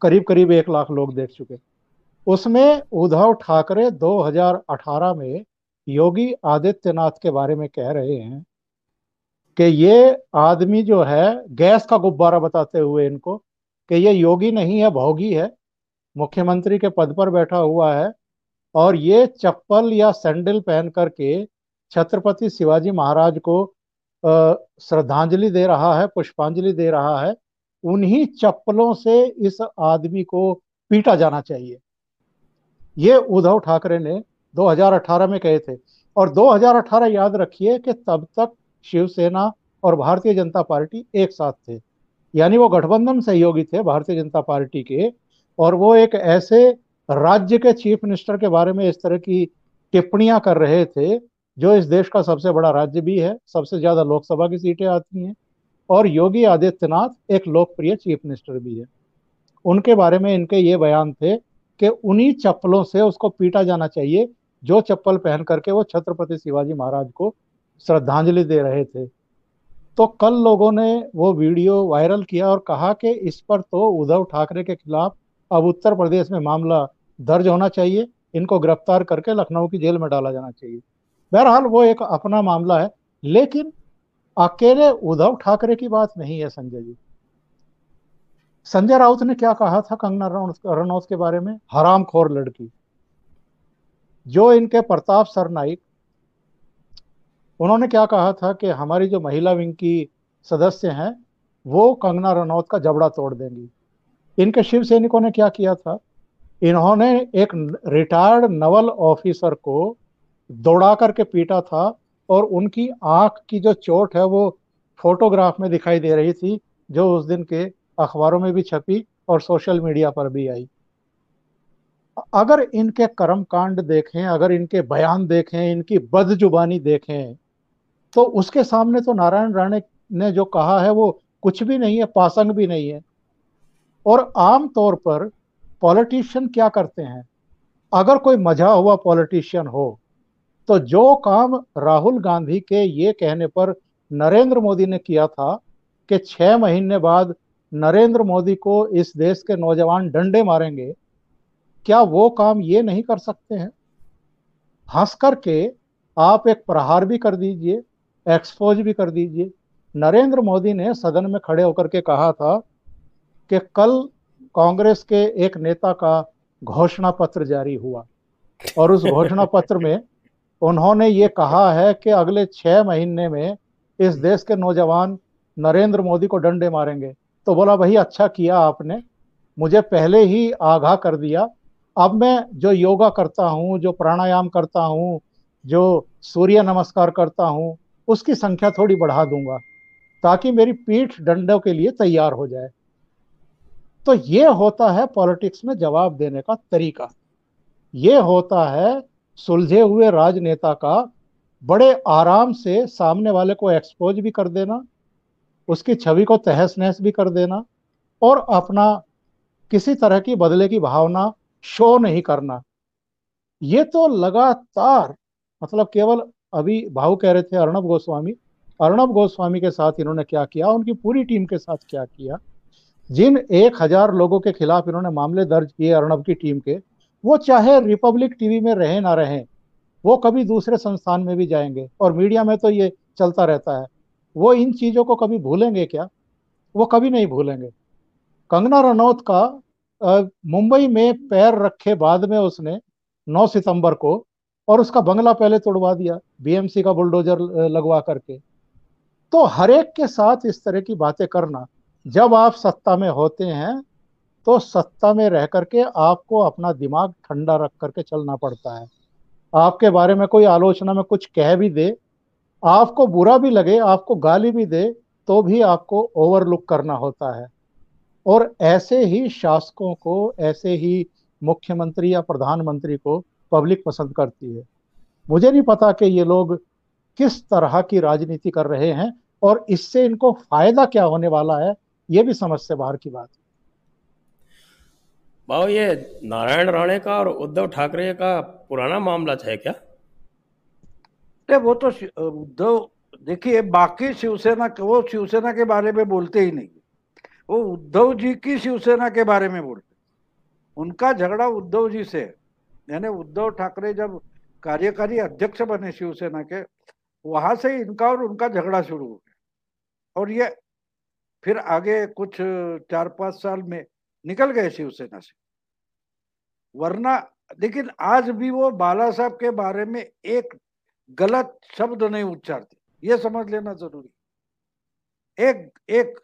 करीब करीब एक लाख लोग देख चुके। उसमें उद्धव ठाकरे 2018 में योगी आदित्यनाथ के बारे में कह रहे हैं कि ये आदमी जो है गैस का गुब्बारा बताते हुए इनको कि ये योगी नहीं है भोगी है मुख्यमंत्री के पद पर बैठा हुआ है और ये चप्पल या सैंडल पहन करके छत्रपति शिवाजी महाराज को श्रद्धांजलि दे रहा है, पुष्पांजलि दे रहा है, उन्हीं चप्पलों से इस आदमी को पीटा जाना चाहिए। ये उद्धव ठाकरे ने 2018 में कहे थे। और 2018 याद रखिए कि तब तक शिवसेना और भारतीय जनता पार्टी एक साथ थे। यानी वो गठबंधन सहयोगी थे भारतीय जनता पार्टी के। और वो एक ऐसे राज्य के चीफ मिनिस्टर के बारे में इस तरह की टिप्पणियाँ कर रहे थे जो इस देश का सबसे बड़ा राज्य भी है, सबसे ज़्यादा लोकसभा की सीटें आती हैं, और योगी आदित्यनाथ एक लोकप्रिय चीफ मिनिस्टर भी है। उनके बारे में इनके ये बयान थे कि उन्हीं चप्पलों से उसको पीटा जाना चाहिए, जो चप्पल पहन करके वो छत्रपति शिवाजी महाराज को श्रद्धांजलि दे रहे थे। तो कल लोगों ने वो वीडियो वायरल किया और कहा कि इस पर तो उद्धव ठाकरे के खिलाफ अब उत्तर प्रदेश में मामला दर्ज होना चाहिए, इनको गिरफ़्तार करके लखनऊ की जेल में डाला जाना चाहिए। बहरहाल वो एक अपना मामला है, लेकिन अकेले उद्धव ठाकरे की बात नहीं है, संजय जी। संजय राउत ने क्या कहा था कंगना रनौत के बारे में? हराम खोर लड़की। जो इनके प्रताप सरनाइक उन्होंने क्या कहा था कि हमारी जो महिला विंग की सदस्य हैं, वो कंगना रनौत का जबड़ा तोड़ देंगी। इनके शिव सैनिकों ने क्या किया था? इन्होंने एक रिटायर्ड नवल ऑफिसर को दौड़ा करके पीटा था और उनकी आँख की जो चोट है वो फोटोग्राफ में दिखाई दे रही थी, जो उस दिन के अखबारों में भी छपी और सोशल मीडिया पर भी आई। अगर इनके कर्म कांड देखें, अगर इनके बयान देखें, इनकी बदजुबानी देखें तो उसके सामने तो नारायण राणे ने जो कहा है वो कुछ भी नहीं है, पासंग भी नहीं है। और आम तौर पर पॉलिटिशियन क्या करते हैं? अगर कोई मज़ा हुआ पॉलिटिशियन हो तो जो काम राहुल गांधी के ये कहने पर नरेंद्र मोदी ने किया था कि छह महीने बाद नरेंद्र मोदी को इस देश के नौजवान डंडे मारेंगे, क्या वो काम ये नहीं कर सकते हैं? हंस करके आप एक प्रहार भी कर दीजिए एक्सपोज भी कर दीजिए। नरेंद्र मोदी ने सदन में खड़े होकर के कहा था कि कल कांग्रेस के एक नेता का घोषणा पत्र जारी हुआ और उस घोषणा पत्र में उन्होंने ये कहा है कि अगले छह महीने में इस देश के नौजवान नरेंद्र मोदी को डंडे मारेंगे। तो बोला, भाई अच्छा किया आपने। मुझे पहले ही आगाह कर दिया। अब मैं जो योगा करता हूँ, जो प्राणायाम करता हूँ, जो सूर्य नमस्कार करता हूँ, उसकी संख्या थोड़ी बढ़ा दूँगा, ताकि मेरी पीठ डंडों के लिए तैयार हो जाए। तो ये होता है पॉलिटिक्स में जवाब देने का तरीका। ये होता है सुलझे हुए राजनेता का बड़े आराम से सामने वाले को एक्सपोज भी कर देना, उसकी छवि को तहस नहस भी कर देना और अपना किसी तरह की बदले की भावना शो नहीं करना। ये तो लगातार मतलब केवल अभी भाव कह रहे थे अर्णब गोस्वामी अर्णब गोस्वामी के साथ इन्होंने क्या किया, उनकी पूरी टीम के साथ क्या किया? जिन एक हज़ार लोगों के खिलाफ इन्होंने मामले दर्ज किए अर्णब की टीम के वो चाहे रिपब्लिक टीवी में रहे ना रहे, वो कभी दूसरे संस्थान में भी जाएँगे और मीडिया में तो ये चलता रहता है। वो इन चीज़ों को कभी भूलेंगे क्या? वो कभी नहीं भूलेंगे। कंगना रनौत का मुंबई में पैर रखे बाद में उसने 9 सितंबर को और उसका बंगला पहले तोड़वा दिया बीएमसी का बुलडोजर लगवा करके। तो हर एक के साथ इस तरह की बातें करना, जब आप सत्ता में होते हैं तो सत्ता में रह करके आपको अपना दिमाग ठंडा रख करके चलना पड़ता है। आपके बारे में कोई आलोचना में कुछ कह भी दे, आपको बुरा भी लगे, आपको गाली भी दे तो भी आपको ओवरलुक करना होता है। और ऐसे ही शासकों को, ऐसे ही मुख्यमंत्री या प्रधानमंत्री को पब्लिक पसंद करती है। मुझे नहीं पता कि ये लोग किस तरह की राजनीति कर रहे हैं और इससे इनको फ़ायदा क्या होने वाला है, ये भी समझ से बाहर की बात। है भाव ये नारायण राणे का और उद्धव ठाकरे का पुराना मामला है क्या? वो तो उद्धव, देखिए, बाकी शिवसेना वो शिवसेना के बारे में बोलते ही नहीं। वो उद्धव जी की शिवसेना के बारे में बोलते उनका झगड़ा उद्धव जी से यानी उद्धव ठाकरे जब कार्यकारी अध्यक्ष बने शिवसेना के, वहाँ से इनका और उनका झगड़ा शुरू हो गया। और ये फिर आगे कुछ चार पाँच साल में निकल गए शिवसेना से। वरना, लेकिन आज भी वो बाला साहब के बारे में एक गलत शब्द नहीं उच्चारते। ये समझ लेना ज़रूरी। एक एक,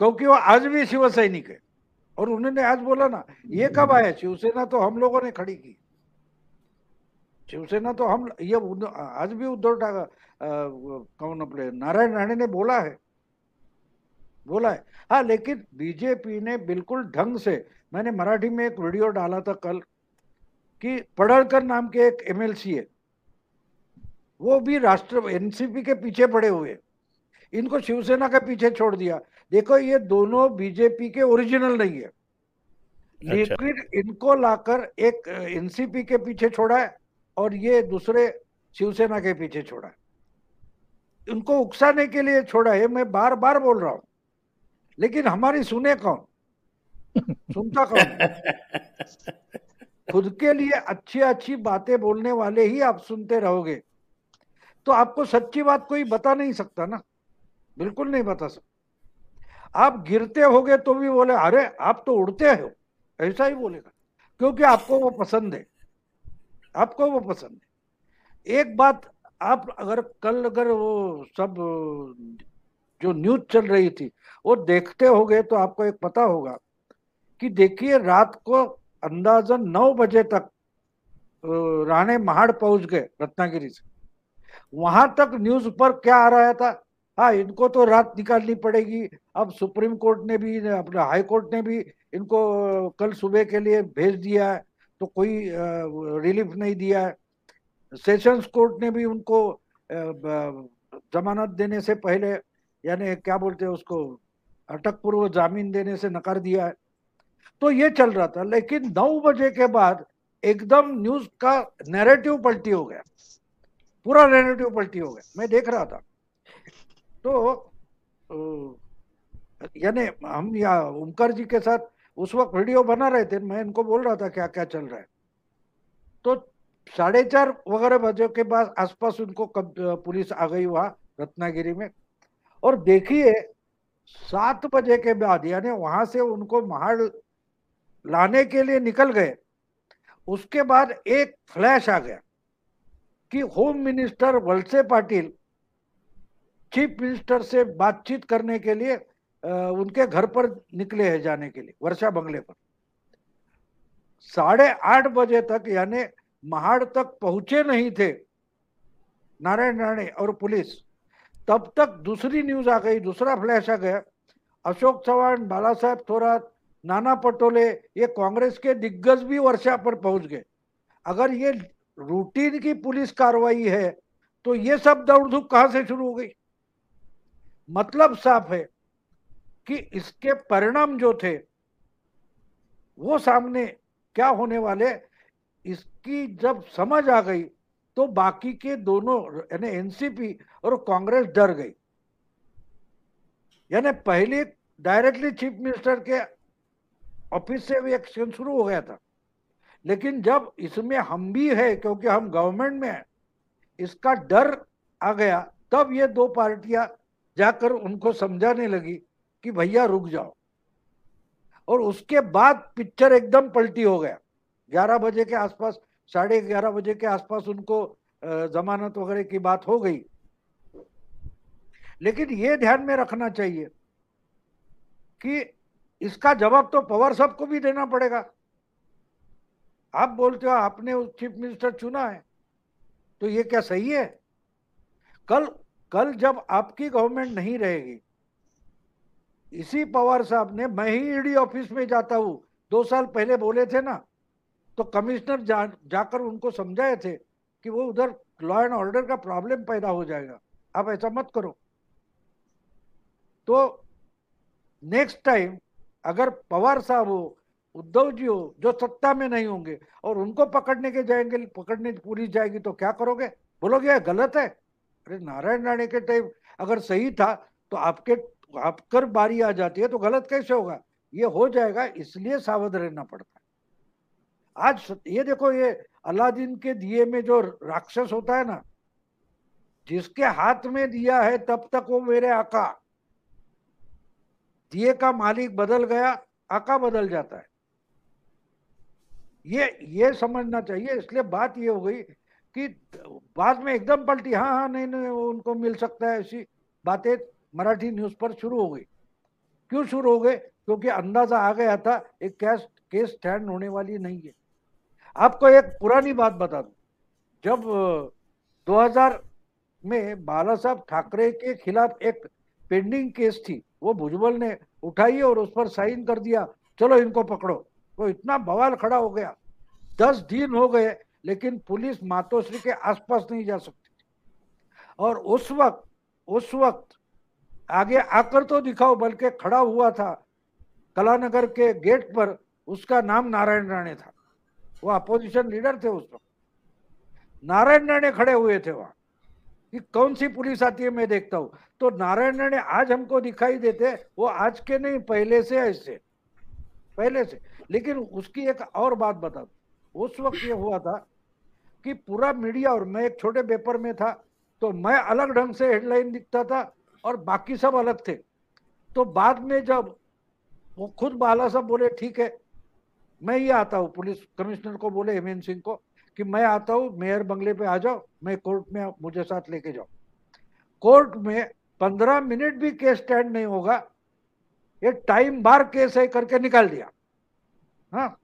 क्योंकि वो आज भी शिव सैनिक है। और उन्होंने आज बोला ना, ये कब आया? शिवसेना तो हम लोगों ने खड़ी की। शिवसेना तो हम, ये आज भी उद्धव कौन अपने, नारायण राणे ने बोला है। बोला है। हाँ लेकिन बीजेपी ने बिल्कुल ढंग से मैंने मराठी में एक वीडियो डाला था कल कि पड़लकर नाम के एक एमएलसी है। वो भी राष्ट्र एनसीपी के पीछे पड़े हुए। इनको शिवसेना के पीछे छोड़ दिया। देखो ये दोनों बीजेपी के ओरिजिनल नहीं है। लेकिन अच्छा। लेकिन इनको लाकर एक एनसीपी के पीछे छोड़ा है और ये दूसरे शिवसेना के पीछे छोड़ा है। उनको उकसाने के लिए छोड़ा है। मैं बार बार बोल रहा हूँ। लेकिन हमारी सुने कौन? सुनता कौन? खुद के लिए अच्छी अच्छी बातें बोलने वाले ही आप सुनते रहोगे। तो आपको सच्ची बात कोई बता नहीं सकता ना। बिल्कुल नहीं बता सकता। आप गिरते होगे तो भी बोले अरे आप तो उड़ते हो। ऐसा ही बोलेगा। क्योंकि आपको वो पसंद है। आपको वो पसंद है। एक बात आप अगर कल अगर वो सब जो न्यूज़ चल रही थी, वो देखते होगे तो आपको एक पता होगा कि देखिए, रात को अंदाजन नौ बजे तक राणे महाड़ पहुँच गए रत्नागिरी से। वहाँ तक न्यूज़ पर क्या आ रहा था? हाँ इनको तो रात निकालनी पड़ेगी। अब सुप्रीम कोर्ट ने भी, अपना हाई कोर्ट ने भी इनको कल सुबह के लिए भेज दिया है तो कोई रिलीफ नहीं दिया है। सेशंस कोर्ट ने भी उनको जमानत देने से पहले यानी क्या बोलते हैं उसको अटक पूर्व जामीन देने से नकार दिया है। तो ये चल रहा था, लेकिन नौ बजे के बाद एकदम न्यूज़ का नैरेटिव पलटी हो गया। पूरा नैरेटिव पलटी हो गया। मैं देख रहा था। तो यानी हम या ओमकार जी के साथ उस वक्त वीडियो बना रहे थे, मैं इनको बोल रहा था क्या क्या चल रहा है। तो साढ़े चार वगैरह बजे के बाद आसपास उनको पुलिस आ गई वहाँ रत्नागिरी में। और देखिए, सात बजे के बाद, यानी वहाँ से उनको महाड़ लाने के लिए निकल गए। उसके बाद एक फ्लैश आ गया कि home minister Walse Patil, chief minister से बातचीत करने के लिए उनके घर पर निकले हैं जाने के लिए, वर्षा बंगले पर। साढ़े आठ बजे तक, यानी महाड़ तक पहुँचे नहीं थे, नारायण राणे और पुलिस। तब तक दूसरी न्यूज़ आ गई, दूसरा फ्लैश आ गया। अशोक चौहान बाला साहेब थोरात, नाना पटोले, ये कांग्रेस के दिग्गज भी वर्षा पर पहुँच गए। अगर ये रूटीन की पुलिस कार्रवाई है तो ये सब दौड़ धूप कहाँ से शुरू हो गई? मतलब साफ़ है कि इसके परिणाम जो थे, वो सामने क्या होने वाले, इसकी जब समझ आ गई तो बाकी के दोनों, यानी एनसीपी और कांग्रेस डर गई। यानी पहले डायरेक्टली चीफ मिनिस्टर के ऑफ़िस से भी एक्शन शुरू हो गया था। लेकिन जब इसमें हम भी है, क्योंकि हम गवर्नमेंट में है, इसका डर आ गया, तब ये दो पार्टियाँ जाकर उनको समझाने लगी कि भैया रुक जाओ। और उसके बाद पिक्चर एकदम पलटी हो गया। ग्यारह बजे के आसपास साढ़े ग्यारह बजे के आसपास उनको जमानत वगैरह की बात हो गई। लेकिन ये ध्यान में रखना चाहिए कि इसका जवाब तो पवार साहब को भी देना पड़ेगा। आप बोलते हो, आपने चीफ मिनिस्टर चुना है तो ये क्या सही है? कल कल जब आपकी गवर्नमेंट नहीं रहेगी, इसी पवार साहब ने, मैं ही ईडी ऑफ़िस में जाता हूँ। दो साल पहले बोले थे ना तो कमिश्नर जा, जाकर उनको समझाए थे कि वो उधर लॉ एंड ऑर्डर का प्रॉब्लम पैदा हो जाएगा। आप ऐसा मत करो। तो नेक्स्ट टाइम अगर पवार साहब हो उद्धव जी हो जो सत्ता में नहीं होंगे और उनको पकड़ने के जाएँगे पकड़ने पुलिस जाएगी तो क्या करोगे? बोलोगे गलत है? अरे नारायण राणे के टाइम अगर सही था तो आपके आपकर बारी आ जाती है तो गलत कैसे होगा? ये हो जाएगा इसलिए सावध रहना पड़ता। आज ये देखो, ये अलादीन के दिए में जो राक्षस होता है ना, जिसके हाथ में दिया है, तब तक वो मेरे आका, दिए का मालिक बदल गया, आका बदल जाता है। ये ये समझना चाहिए, इसलिए बात ये हो गई कि बाद में एकदम पलटी हाँ हाँ नहीं नहीं उनको मिल सकता है, ऐसी बातें मराठी न्यूज़ पर शुरू हो गई। क्यों शुरू हो गए? क्योंकि अंदाज़ा आ गया था, एक केस केस स्टैंड होने वाली नहीं है। आपको एक पुरानी बात बता दू। जब 2000 में बाला साहब ठाकरे के खिलाफ एक पेंडिंग केस थी, वो भुजबल ने उठाई और उस पर साइन कर दिया, चलो इनको पकड़ो। तो इतना बवाल खड़ा हो गया। दस दिन हो गए, लेकिन पुलिस मातोश्री के आसपास नहीं जा सकती और उस वक्त उस वक्त आगे आकर तो दिखाओ, बल्कि खड़ा हुआ था, कलानगर के गेट पर, उसका नाम नारायण राणे था। वो अपोजिशन लीडर थे उस वक्त। नारायण राणे खड़े हुए थे वहाँ। कि कौन सी पुलिस आती है मैं देखता हूँ। तो नारायण राणे आज हमको दिखाई देते, वो आज के नहीं, पहले से ऐसे। पहले से। लेकिन उसकी एक और बात बता उस वक्त ये हुआ था कि पूरा मीडिया, और मैं एक छोटे पेपर में था तो मैं अलग ढंग से हेडलाइन दिखता था, और बाकी सब अलग थे। तो बाद में जब वो खुद बाला साहब बोले, ठीक है मैं ही आता हूँ, पुलिस कमिश्नर को बोले हेमेंद्र सिंह को, कि मैं आता हूँ, मेयर बंगले पे आ जाओ, मैं कोर्ट में, मुझे साथ लेके जाओ। कोर्ट में पंद्रह मिनट भी केस स्टैंड नहीं होगा, ये टाइम बार केस है करके निकाल दिया। हाँ।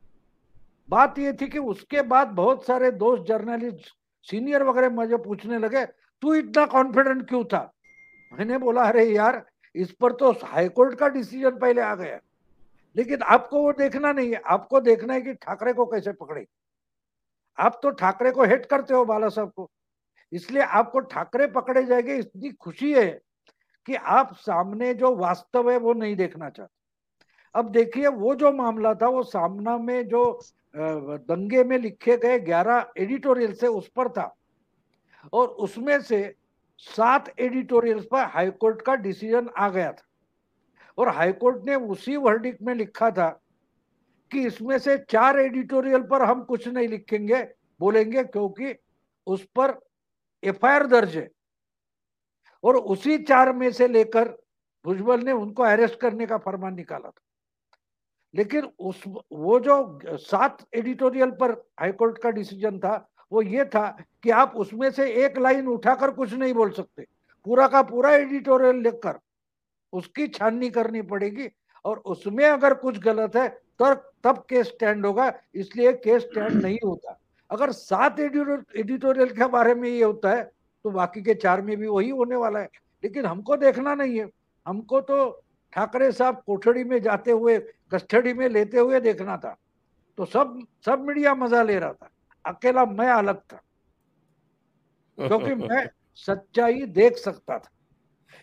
बात ये थी कि उसके बाद बहुत सारे दोस्त, जर्नलिस्ट, सीनियर वगैरह मुझे पूछने लगे, तू इतना कॉन्फिडेंट क्यों था? मैंने बोला, अरे यार, इस पर तो हाईकोर्ट का डिसीज़न पहले आ गया लेकिन आपको वो देखना नहीं है। आपको देखना है कि ठाकरे को कैसे पकड़े। आप तो ठाकरे को हेट करते हो बाला साहब को। इसलिए आपको ठाकरे पकड़े जाएँगे, इतनी खुशी है कि आप सामने जो वास्तव है वो नहीं देखना चाहते। अब देखिए, वो जो मामला था, वो सामना में जो दंगे में लिखे गए ग्यारह एडिटोरियल से उस पर था। और उसमें से सात एडिटोरियल्स पर हाईकोर्ट का डिसीज़न आ गया था। और हाईकोर्ट ने उसी वर्डिक में लिखा था कि इसमें से चार एडिटोरियल पर हम कुछ नहीं लिखेंगे, बोलेंगे क्योंकि उस पर एफआईआर दर्ज है। और उसी चार में से लेकर भुजबल ने उनको अरेस्ट करने का फरमान निकाला था। लेकिन उस वो जो सात एडिटोरियल पर हाईकोर्ट का डिसीज़न था, वो ये था कि आप उसमें से एक लाइन उठाकर कुछ नहीं बोल सकते। पूरा का पूरा एडिटोरियल लिखकर उसकी छाननी करनी पड़ेगी और उसमें अगर कुछ गलत है तो तब केस स्टैंड होगा इसलिए केस स्टैंड नहीं होता। अगर सात एडिटोरियल के बारे में ये होता है तो बाकी के चार में भी वही होने वाला है। लेकिन हमको देखना नहीं है। हमको तो ठाकरे साहब कोठड़ी में जाते हुए कस्टडी में लेते हुए देखना था। तो सब सब मीडिया मज़ा ले रहा था। अकेला मैं अलग था। क्योंकि मैं सच्चाई देख सकता था।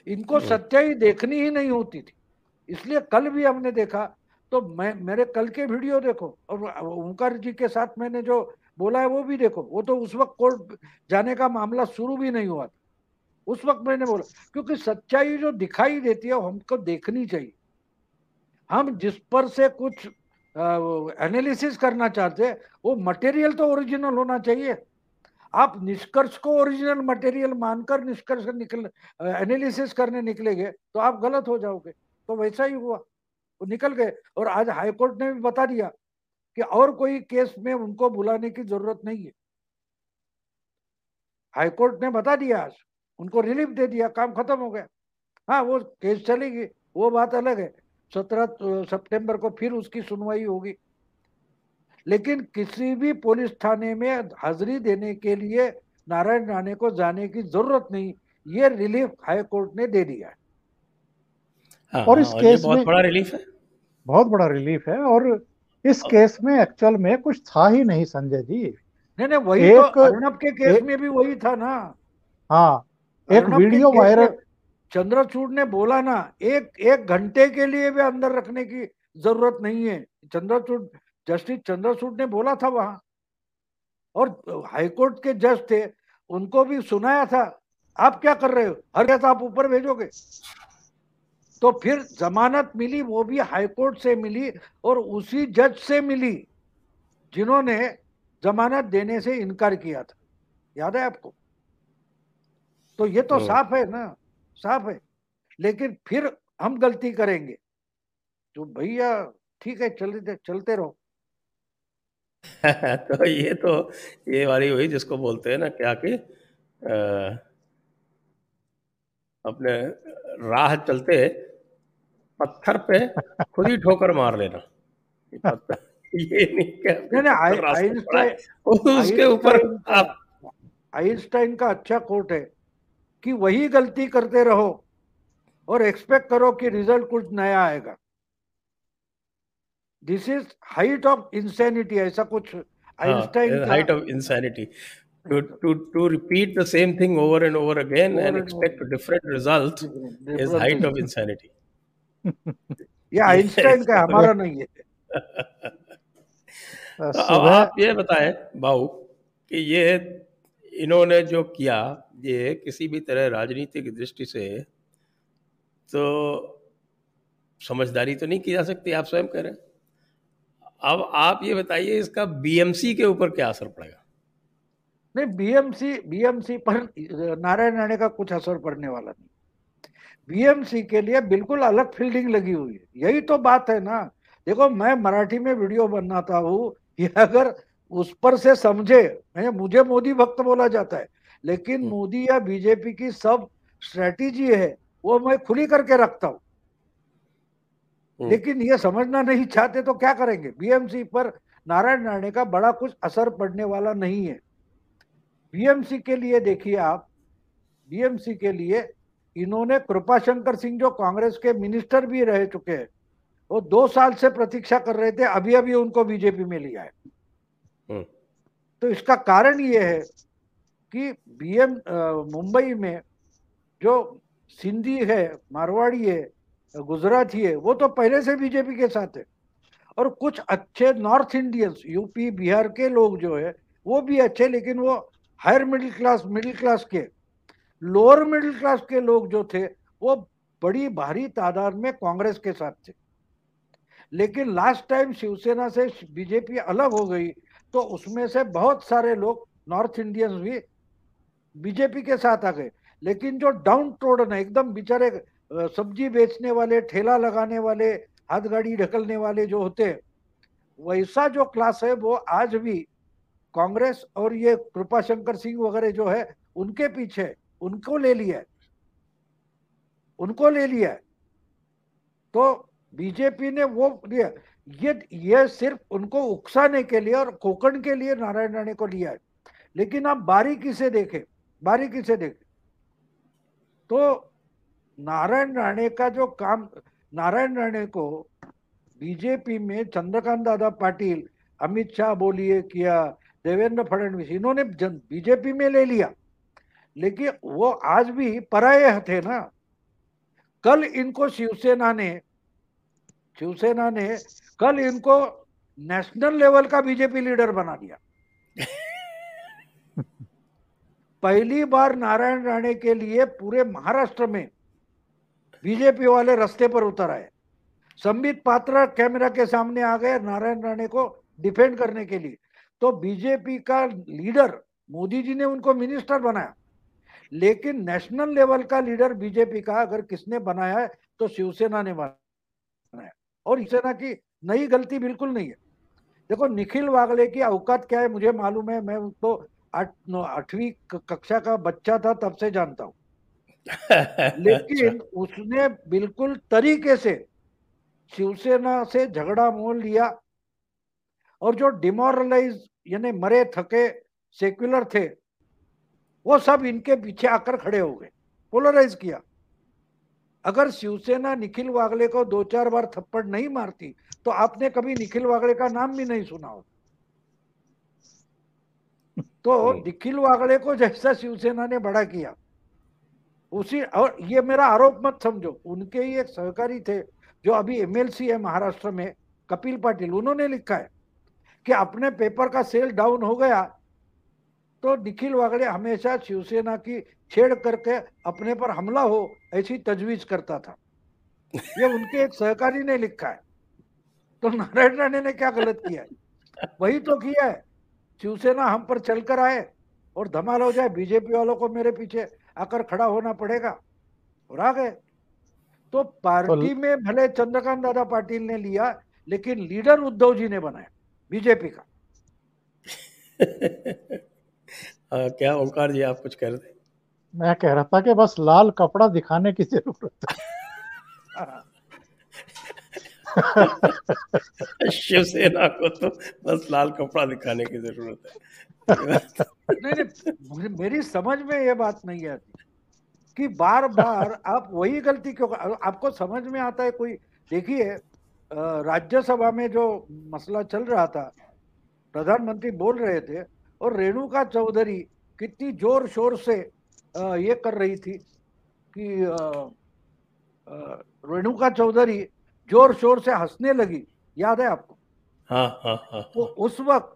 इनको हम्म। सच्चाई देखनी ही नहीं होती थी। इसलिए कल भी हमने देखा। तो मैं मेरे कल के वीडियो देखो और ओंकार जी के साथ मैंने जो बोला है वो भी देखो। वो तो उस वक्त कोर्ट जाने का मामला शुरू भी नहीं हुआ था। उस वक्त मैंने बोला क्योंकि सच्चाई जो दिखाई देती है हमको देखनी चाहिए। हम जिस पर से कुछ एनालिसिस करना चाहते हैं वो मटेरियल तो ओरिजिनल होना चाहिए। आप निष्कर्ष को ओरिजिनल मटेरियल मानकर निष्कर्ष निकल एनालिसिस करने निकलेंगे तो आप गलत हो जाओगे। तो वैसा ही हुआ। वो निकल गए। और आज हाईकोर्ट ने भी बता दिया कि और कोई केस में उनको बुलाने की ज़रूरत नहीं है। हाईकोर्ट ने बता दिया आज। उनको रिलीफ दे दिया। काम खत्म हो गया। हाँ वो केस चलेगी। वो बात अलग है। सत्रह सितंबर को फिर उसकी सुनवाई होगी। लेकिन किसी भी पुलिस थाने में हाजिरी देने के लिए नारायण राणे को जाने की ज़रूरत नहीं ये रिलीफ हाई कोर्ट ने दे दिया है। हाँ, और इस और केस बहुत में बड़ा रिलीफ है। बहुत बड़ा रिलीफ है और इस और... केस में एक्चुअल में कुछ था ही नहीं संजय जी। नहीं नहीं वही तो एक, तो अर्नब के केस एक, में भी वही था ना। हाँ एक वीडियो वायरल चंद्रचूड़ ने बोला ना एक एक घंटे के लिए भी अंदर रखने की ज़रूरत नहीं है। चंद्रचूड़ जस्टिस चंद्रचूड़ ने बोला था वहाँ। और हाईकोर्ट के जज थे उनको भी सुनाया था आप क्या कर रहे हो? हर कैसा आप ऊपर भेजोगे। तो फिर जमानत मिली वो भी हाईकोर्ट से मिली और उसी जज से मिली जिन्होंने जमानत देने से इनकार किया था। याद है आपको? तो ये तो साफ़ है ना साफ़ है। लेकिन फिर हम गलती करेंगे। तो भैया ठीक है चलते चलते रहो। तो ये तो ये वाली वही जिसको बोलते हैं ना क्या कि अपने राह चलते पत्थर पे खुद ही ठोकर मार लेना। ये नहीं क्या नहीं, नहीं, उसके ऊपर आप आइंस्टाइन का अच्छा कोट है कि वही गलती करते रहो और एक्सपेक्ट करो कि रिज़ल्ट कुछ नया आएगा। This is height of insanity ऐसा कुछ Einstein height of insanity to to to repeat the same thing over and over again over and, and expect over. a different result different is height of insanity. ये Einstein का हमारा नहीं है। तो अब आप ये बताएँ बाबू कि ये इन्होंने जो किया ये किसी भी तरह राजनीतिक दृष्टि से तो समझदारी तो नहीं की जा सकती आप स्वयं करें अब आप ये बताइए इसका बीएमसी के ऊपर क्या असर पड़ेगा नहीं बीएमसी बीएमसी पर नारायण राणे का कुछ असर पड़ने वाला नहीं बीएमसी के लिए बिल्कुल अलग फील्डिंग लगी हुई है यही तो बात है ना देखो मैं मराठी में वीडियो बनाता हूँ ये अगर उस पर से समझे मुझे मोदी भक्त बोला जाता है लेकिन हम्म। मोदी या बीजेपी की सब स्ट्रेटेजी है वो मैं खुली करके रखता हूँ। लेकिन ये समझना नहीं चाहते तो क्या करेंगे? बीएमसी पर नारायण राणे का बड़ा कुछ असर पड़ने वाला नहीं है। बीएमसी के लिए देखिए आप बीएमसी के लिए इन्होंने कृपा शंकर सिंह जो कांग्रेस के मिनिस्टर भी रह चुके हैं वो दो साल से प्रतीक्षा कर रहे थे अभी अभी उनको बीजेपी में लिया है। हम्म। तो इसका कारण ये है कि बीएम मुंबई में जो सिंधी है मारवाड़ी है गुजराती है वो तो पहले से बीजेपी के साथ है। और कुछ अच्छे नॉर्थ इंडियंस, यूपी, बिहार के लोग जो है, वो भी अच्छे, लेकिन वो higher middle class middle class के, लोअर मिडिल क्लास के लोग जो थे, वो बड़ी भारी तादाद में कांग्रेस के साथ थे। लेकिन लास्ट टाइम शिवसेना से बीजेपी अलग हो गई तो उसमें से बहुत सारे लोग नॉर्थ इंडियंस भी बीजेपी के साथ आ गए। लेकिन जो डाउन टोडन है एकदम बेचारे सब्ज़ी बेचने वाले, ठेला लगाने वाले, हाथ गाड़ी ढकलने वाले जो होते वैसा जो क्लास है, वो आज भी कांग्रेस और ये कृपा शंकर सिंह वगैरह जो है, उनके पीछे उनको ले लिया उनको ले लिया तो बीजेपी ने वो लिया, ये ये सिर्फ़ उनको उकसाने के लिए और कोकण के लिए नारायण राणे को लिया है। लेकिन आप बारीकी से देखें, बारीकी से देखें। तो नारायण राणे का जो काम नारायण राणे को बीजेपी में चंद्रकांत दादा पाटिल अमित शाह बोलिए किया देवेंद्र फडणवीस इन्होंने बीजेपी में ले लिया। लेकिन वो आज भी पराये थे ना। कल इनको शिवसेना ने शिवसेना ने कल इनको नेशनल लेवल का बीजेपी लीडर बना दिया। पहली बार नारायण राणे के लिए पूरे महाराष्ट्र में बीजेपी वाले रास्ते पर उतर आए। संबित पात्रा कैमरा के सामने आ गए नारायण राणे को डिफेंड करने के लिए। तो बीजेपी का लीडर मोदी जी ने उनको मिनिस्टर बनाया। लेकिन नेशनल लेवल का लीडर बीजेपी का अगर किसने बनाया है तो शिवसेना ने बनाया। और शिवसेना की नई गलती बिल्कुल नहीं है। देखो, निखिल वागले की औकात क्या है, मुझे मालूम है। मैं उसको आठ आठवीं कक्षा का बच्चा था, तब से जानता हूँ। लेकिन अच्छा। उसने बिल्कुल तरीके से शिवसेना से झगड़ा मोल लिया और जो डिमोरलाइज यानी मरे थके सेक्युलर थे वो सब इनके पीछे आकर खड़े हो गए पोलराइज किया अगर शिवसेना निखिल वागले को दो चार बार थप्पड़ नहीं मारती तो आपने कभी निखिल वागले का नाम भी नहीं सुना हो तो हम्म। निखिल वागले को जैसा शिवसेना ने बड़ा किया उसी, और ये मेरा आरोप मत समझो। उनके ही एक सहकारी थे, जो अभी एमएलसी है महाराष्ट्र में, कपिल पाटिल, उन्होंने लिखा है कि अपने पेपर का सेल डाउन हो गया तो निखिल वागड़े हमेशा शिवसेना की छेड़ करके अपने पर हमला हो, ऐसी तजवीज करता था। ये उनके एक सहकारी ने लिखा है। तो नारायण राणे ने क्या गलत किया है? वही तो किया है। शिवसेना हम पर चलकर आए और धमाल हो जाए, बीजेपी वालों को मेरे पीछे आकर खड़ा होना पड़ेगा। और आ गए। तो पार्टी तो... में भले चंद्रकांत दादा पाटिल ने लिया लेकिन लीडर उद्धव जी ने बनाया बीजेपी का। आ, क्या ओंकार जी आप कुछ कह रहे थे? मैं कह रहा था कि बस लाल कपड़ा दिखाने की ज़रूरत है। शिवसेना को तो बस लाल कपड़ा दिखाने की ज़रूरत है। नहीं नहीं मेरी समझ में ये बात नहीं आती कि बार बार आप वही गलती क्यों आपको समझ में आता है कोई? देखिए राज्यसभा में जो मसला चल रहा था प्रधानमंत्री बोल रहे थे और रेणुका चौधरी कितनी ज़ोर शोर से ये कर रही थी कि रेणुका चौधरी ज़ोर शोर से हंसने लगी। याद है आपको? हाँ हाँ हाँ। तो उस वक्त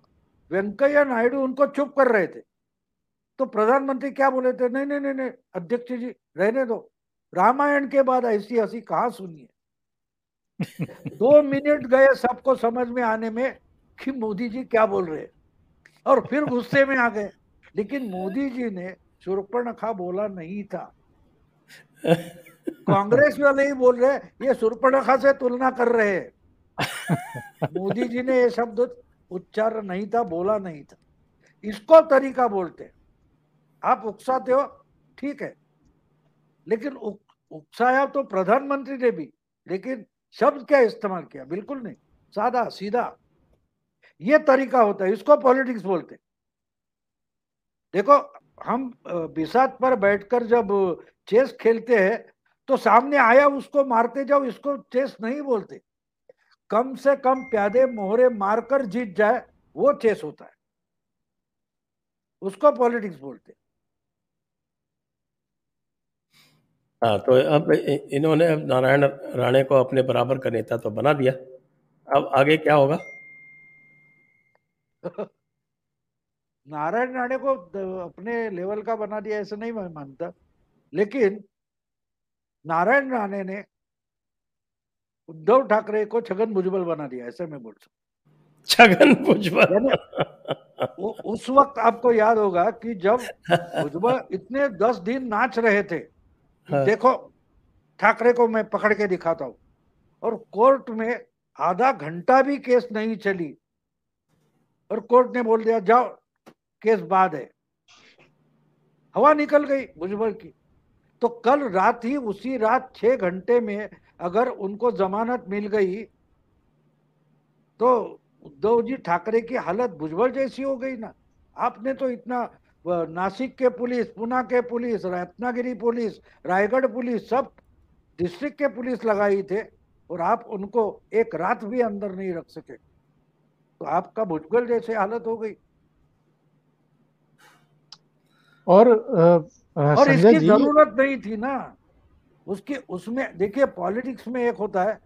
वेंकैया नायडू उनको चुप कर रहे थे। तो प्रधानमंत्री क्या बोले थे? नहीं नहीं नहीं नहीं अध्यक्ष जी रहने दो। रामायण के बाद ऐसी हँसी कहा सुनिए? दो मिनट गए सबको समझ में आने में कि मोदी जी क्या बोल रहे और फिर गुस्से में आ गए। लेकिन मोदी जी ने सुरपणखा बोला नहीं था। कांग्रेस वाले ही बोल रहे ये सुरपणखा से तुलना कर रहे हैं। मोदी जी ने ये शब्द उच्चार नहीं था, बोला नहीं था। इसको तरीका बोलते आप उकसाते हो, ठीक है। लेकिन उकसाया तो प्रधानमंत्री ने भी, लेकिन शब्द क्या इस्तेमाल किया? बिल्कुल नहीं। सादा, सीधा। ये तरीका होता है, इसको पॉलिटिक्स बोलते देखो, हम बिसात पर बैठकर जब चेस खेलते हैं तो सामने आया, उसको मारते जाओ, इसको चेस नहीं बोलते। कम से कम प्यादे मोहरे मारकर जीत जाए वो चेस होता है। उसको पॉलिटिक्स बोलते हाँ। तो अब इन्होंने नारायण राणे को अपने बराबर का नेता तो बना दिया। अब आगे क्या होगा? नारायण राणे को अपने लेवल का बना दिया ऐसा नहीं मैं मानता। लेकिन नारायण राणे ने उद्धव ठाकरे को छगन भुजबल बना दिया ऐसे मैं बोल सकता छगन भुजबल। उस वक्त आपको याद होगा कि जब भुजबल इतने दस दिन नाच रहे थे हाँ। देखो ठाकरे को मैं पकड़ के दिखाता हूँ। और कोर्ट में आधा घंटा भी केस नहीं चली। और कोर्ट ने बोल दिया जाओ केस बाद है। हवा निकल गई भुजबल की। तो कल रात ही उसी रात छह घंटे में अगर उनको जमानत मिल गई तो उद्धव जी ठाकरे की हालत भुजबल जैसी हो गई ना। आपने तो इतना नासिक के पुलिस पुना के police, Ratnagiri police, Raigad police सब डिस्ट्रिक्ट के पुलिस लगाई थे और आप उनको एक रात भी अंदर नहीं रख सके। तो आपका भुजबल जैसे हालत हो गई। और और इसकी ज़रूरत नहीं थी ना। उसकी उसमें देखिए पॉलिटिक्स में एक होता है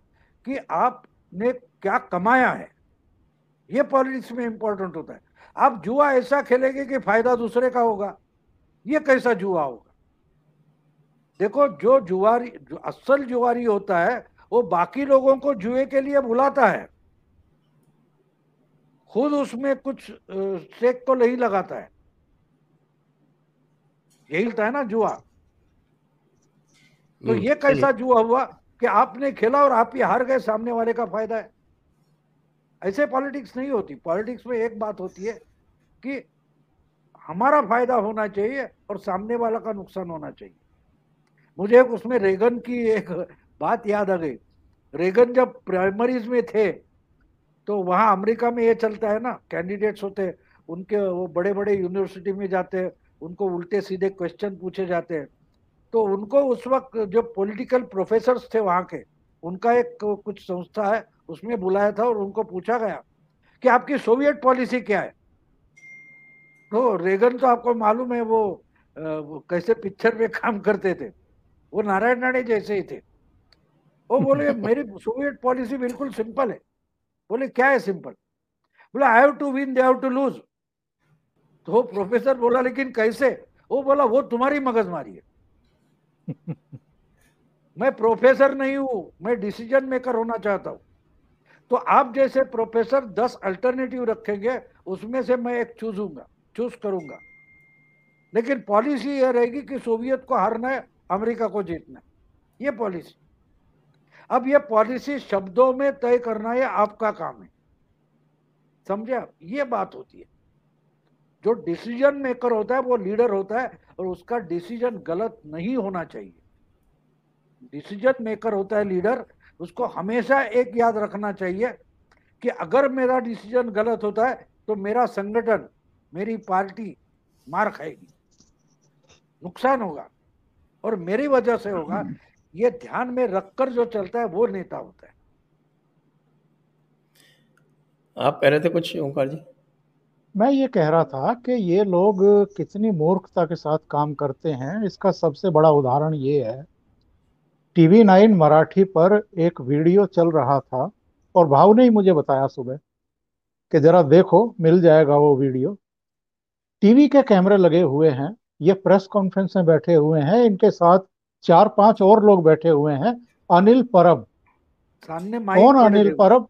कि आपने क्या कमाया है। ये पॉलिटिक्स में इंपॉर्टेंट होता है। आप जुआ ऐसा खेलेंगे कि फ़ायदा दूसरे का होगा। ये कैसा जुआ होगा? देखो जो जुआरी जो असल जुआरी होता है वो बाकी लोगों को जुए के लिए बुलाता है। खुद उसमें कुछ स्टेक को नहीं लगाता है। यही होता है ना जुआ। तो हम्म, ये कैसा जुआ हुआ कि आपने खेला और आप ही हार गए सामने वाले का फ़ायदा है। ऐसे पॉलिटिक्स नहीं होती। पॉलिटिक्स में एक बात होती है कि हमारा फ़ायदा होना चाहिए और सामने वाला का नुकसान होना चाहिए। मुझे उसमें रेगन की एक बात याद आ गई। रेगन जब प्राइमरीज में थे तो वहाँ अमेरिका में ये चलता है ना कैंडिडेट्स होते हैं। उनके वो बड़े बड़े यूनिवर्सिटी में जाते हैं। उनको उल्टे सीधे क्वेश्चन पूछे जाते हैं। तो उनको उस वक्त जो पॉलिटिकल प्रोफेसर्स थे वहाँ के उनका एक कुछ संस्था है उसमें बुलाया था और उनको पूछा गया कि आपकी सोवियत पॉलिसी क्या है? तो रेगन तो आपको मालूम है वो, वो कैसे पिक्चर में काम करते थे। वो नारायण राणे जैसे ही थे। वो बोले मेरी सोवियत पॉलिसी बिल्कुल सिंपल है। बोले क्या है सिंपल बोले I have to win they have to lose तो प्रोफेसर बोला लेकिन कैसे? वो बोला वो तुम्हारी मगजमारी है. मैं प्रोफेसर नहीं हूँ मैं डिसीज़न मेकर होना चाहता हूँ। तो आप जैसे प्रोफेसर दस अल्टरनेटिव रखेंगे उसमें से मैं एक चूजूँगा चूज़ करूँगा। लेकिन पॉलिसी यह रहेगी कि सोवियत को हारना है अमेरिका को जीतना है। ये पॉलिसी। अब ये पॉलिसी शब्दों में तय करना ये आपका काम है। समझे आप? ये बात होती है। जो डिसीज़न मेकर होता है, वो लीडर होता है और उसका डिसीज़न गलत नहीं होना चाहिए। डिसीज़न मेकर होता है लीडर उसको हमेशा एक याद रखना चाहिए कि अगर मेरा डिसीज़न गलत होता है तो मेरा संगठन, मेरी पार्टी मार खाएगी। नुकसान होगा और मेरी वजह से होगा, ये ध्यान में रखकर जो चलता है, वो नेता होता है। आप कह रहे थे कुछ, ओंकार जी? मैं ये कह रहा था कि ये लोग कितनी मूर्खता के साथ काम करते हैं। इसका सबसे बड़ा उदाहरण ये है। टीवी नाइन मराठी पर एक वीडियो चल रहा था और भाव ने ही मुझे बताया सुबह कि जरा देखो मिल जाएगा वो वीडियो। टीवी के कैमरे लगे हुए हैं। ये प्रेस कॉन्फ्रेंस में बैठे हुए हैं। इनके साथ चार पाँच और लोग बैठे हुए हैं। अनिल परब। कौन अनिल परब?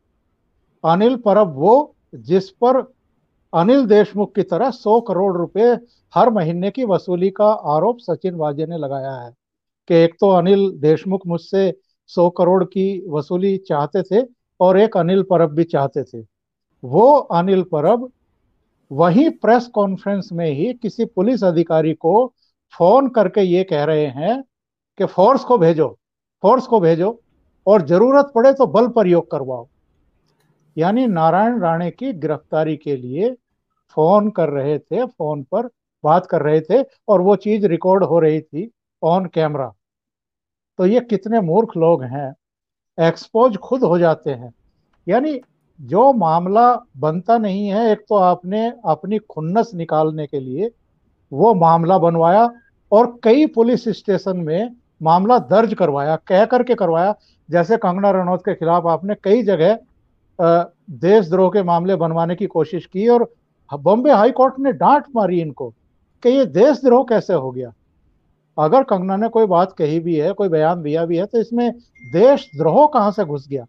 अनिल परब वो जिस पर अनिल देशमुख की तरह सौ करोड़ रुपए हर महीने की वसूली का आरोप सचिन वाजे ने लगाया है कि एक तो अनिल देशमुख मुझसे सौ करोड़ की वसूली चाहते थे और एक अनिल परब भी चाहते थे। वो अनिल परब वही प्रेस कॉन्फ्रेंस में ही किसी पुलिस अधिकारी को फ़ोन करके ये कह रहे हैं कि फोर्स को भेजो, फोर्स को भेजो और ज़रूरत पड़े तो बल प्रयोग करवाओ। यानी नारायण राणे की गिरफ्तारी के लिए फ़ोन कर रहे थे, फ़ोन पर बात कर रहे थे और वो चीज़ रिकॉर्ड हो रही थी ऑन कैमरा। तो ये कितने मूर्ख लोग हैं। एक्सपोज खुद हो जाते हैं। यानी जो मामला बनता नहीं है, एक तो आपने अपनी खुन्नस निकालने के लिए वो मामला बनवाया और कई पुलिस स्टेशन में मामला दर्ज करवाया, कह करके करवाया। जैसे कंगना रनौत के खिलाफ आपने कई जगह देशद्रोह के मामले बनवाने की कोशिश की और बॉम्बे हाई कोर्ट ने डांट मारी इनको कि ये देशद्रोह कैसे हो गया। अगर कंगना ने कोई बात कही भी है, कोई बयान दिया भी है तो इसमें देशद्रोह कहाँ से घुस गया?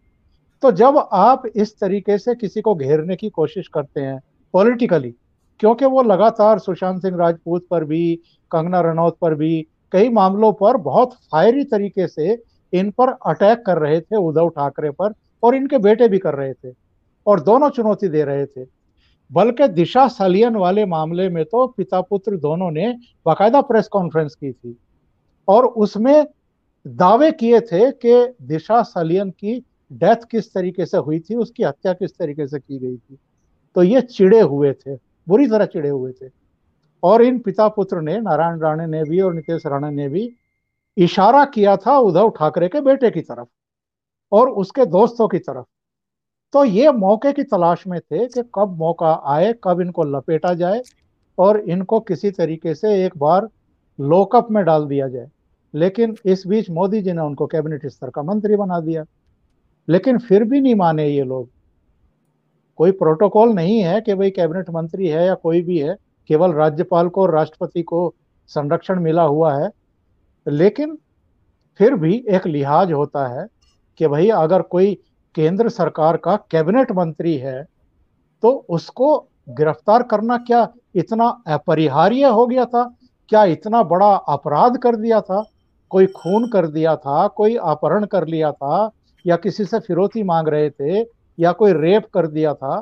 तो जब आप इस तरीके से किसी को घेरने की कोशिश करते हैं पॉलिटिकली क्योंकि वो लगातार सुशांत सिंह राजपूत पर भी, कंगना रनौत पर भी, कई मामलों पर बहुत फायरी तरीके से इन पर अटैक कर रहे थे, उद्धव ठाकरे पर और इनके बेटे भी कर रहे थे और दोनों चुनौती दे रहे थे। बल्कि दिशा सलियन वाले मामले में तो पिता पुत्र दोनों ने बाकायदा प्रेस कॉन्फ्रेंस की थी और उसमें दावे किए थे कि दिशा सलियन की डेथ किस तरीके से हुई थी, उसकी हत्या किस तरीके से की गई थी। तो ये चिड़े हुए थे, बुरी तरह चिड़े हुए थे। और इन पिता पुत्र ने, नारायण राणे ने भी और नितेश राणे ने भी इशारा किया था उद्धव ठाकरे के बेटे की तरफ़। और उसके दोस्तों की तरफ़। तो ये मौके की तलाश में थे कि कब मौका आए, कब इनको लपेटा जाए और इनको किसी तरीके से एक बार लोकअप में डाल दिया जाए। लेकिन इस बीच मोदी जी ने उनको कैबिनेट स्तर का मंत्री बना दिया। लेकिन फिर भी नहीं माने ये लोग। कोई प्रोटोकॉल नहीं है कि भाई कैबिनेट मंत्री है या कोई भी है, केवल राज्यपाल को राष्ट्रपति को संरक्षण मिला हुआ है। लेकिन फिर भी एक लिहाज होता है कि भाई अगर कोई केंद्र सरकार का कैबिनेट मंत्री है तो उसको गिरफ़्तार करना क्या इतना अपरिहार्य हो गया था? क्या इतना बड़ा अपराध कर दिया था? कोई खून कर दिया था? कोई अपहरण कर लिया था? या किसी से फिरौती मांग रहे थे? या कोई रेप कर दिया था?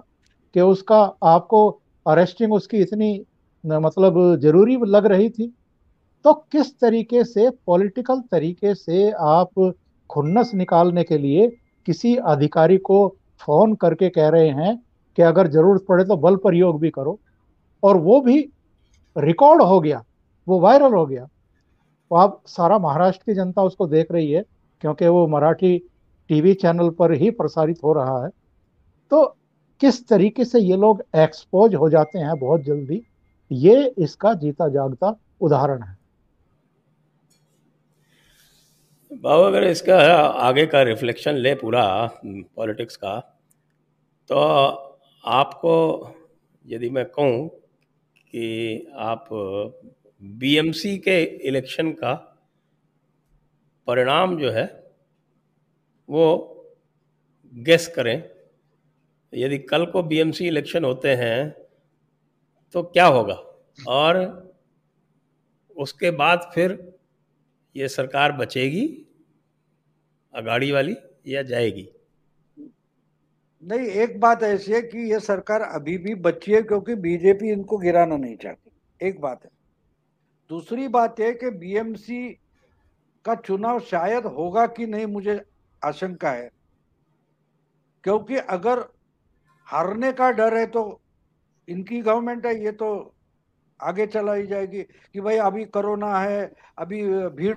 कि उसका आपको अरेस्टिंग उसकी इतनी मतलब ज़रूरी लग रही थी? तो किस तरीके से, पॉलिटिकल तरीके से आप खुन्नस निकालने के लिए किसी अधिकारी को फ़ोन करके कह रहे हैं कि अगर ज़रूरत पड़े तो बल प्रयोग भी करो। और वो भी रिकॉर्ड हो गया, वो वायरल हो गया। तो आप सारा महाराष्ट्र की जनता उसको देख रही है, क्योंकि वो मराठी टीवी चैनल पर ही प्रसारित हो रहा है। तो किस तरीके से ये लोग एक्सपोज हो जाते हैं बहुत जल्दी, ये इसका जीता जागता उदाहरण है। बाबू, अगर इसका आगे का रिफ्लेक्शन ले पूरा पॉलिटिक्स का तो आपको, यदि मैं कहूँ कि आप बीएमसी के इलेक्शन का परिणाम जो है, वो गेस करें। यदि कल को बीएमसी इलेक्शन होते हैं तो क्या होगा? और उसके बाद फिर ये सरकार बचेगी अगाड़ी वाली या जाएगी? नहीं, एक बात ऐसी है कि ये सरकार अभी भी बची है क्योंकि बीजेपी इनको गिराना नहीं चाहती। एक बात है। दूसरी बात है कि बीएमसी का चुनाव शायद होगा कि नहीं, मुझे आशंका है। क्योंकि अगर हारने का डर है तो इनकी गवर्नमेंट है, ये तो आगे चलाई जाएगी कि भाई अभी कोरोना है, अभी भीड़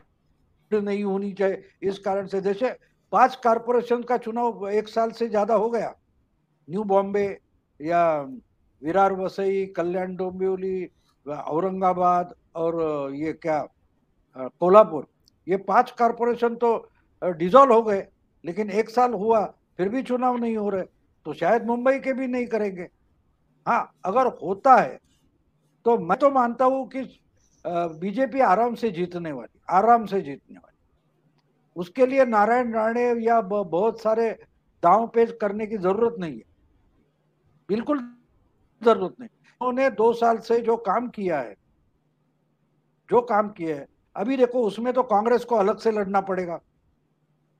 नहीं होनी चाहिए। इस कारण से जैसे पाँच कारपोरेशन का चुनाव एक साल से ज़्यादा हो गया। न्यू बॉम्बे या विरार वसई, कल्याण डोंबिवली, औरंगाबाद और ये क्या कोल्हापुर, ये पाँच कारपोरेशन तो डिजोल्व हो गए, लेकिन एक साल हुआ, फिर भी चुनाव नहीं हो रहे तो शायद मुंबई के भी नहीं करेंगे। हाँ अगर होता है तो मैं तो मानता हूँ कि बीजेपी आराम से जीतने वाली, आराम से जीतने वाली। उसके लिए नारायण राणे या बहुत सारे दांव पेज करने की ज़रूरत नहीं है। बिल्कुल ज़रूरत नहीं। उन्होंने दो साल से जो काम किया है, जो काम किया है, अभी देखो उसमें तो कांग्रेस को अलग से लड़ना पड़ेगा,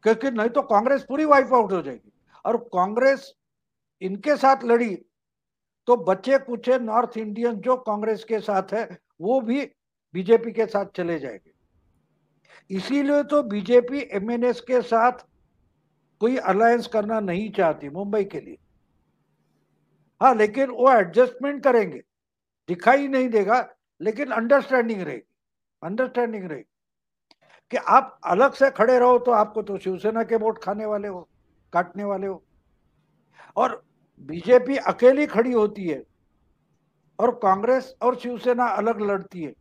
क्योंकि नहीं तो कांग्रेस पूरी वाइप आउट हो जाएगी। और कांग्रेस इनके साथ लड़ी तो बच्चे कुछ नॉर्थ इंडियन जो कांग्रेस के साथ है, वो भी बीजेपी के साथ चले जाएँगे। इसीलिए तो बीजेपी एमएनएस के साथ कोई अलायंस करना नहीं चाहती मुंबई के लिए। हाँ लेकिन वो एडजस्टमेंट करेंगे। दिखाई नहीं देगा, लेकिन अंडरस्टैंडिंग रहेगी। अंडरस्टैंडिंग रहेगी कि आप अलग से खड़े रहो तो आपको तो शिवसेना के वोट खाने वाले हो, काटने वाले हो। और बीजेपी अकेली खड़ी होती है और कांग्रेस और शिवसेना अलग लड़ती है।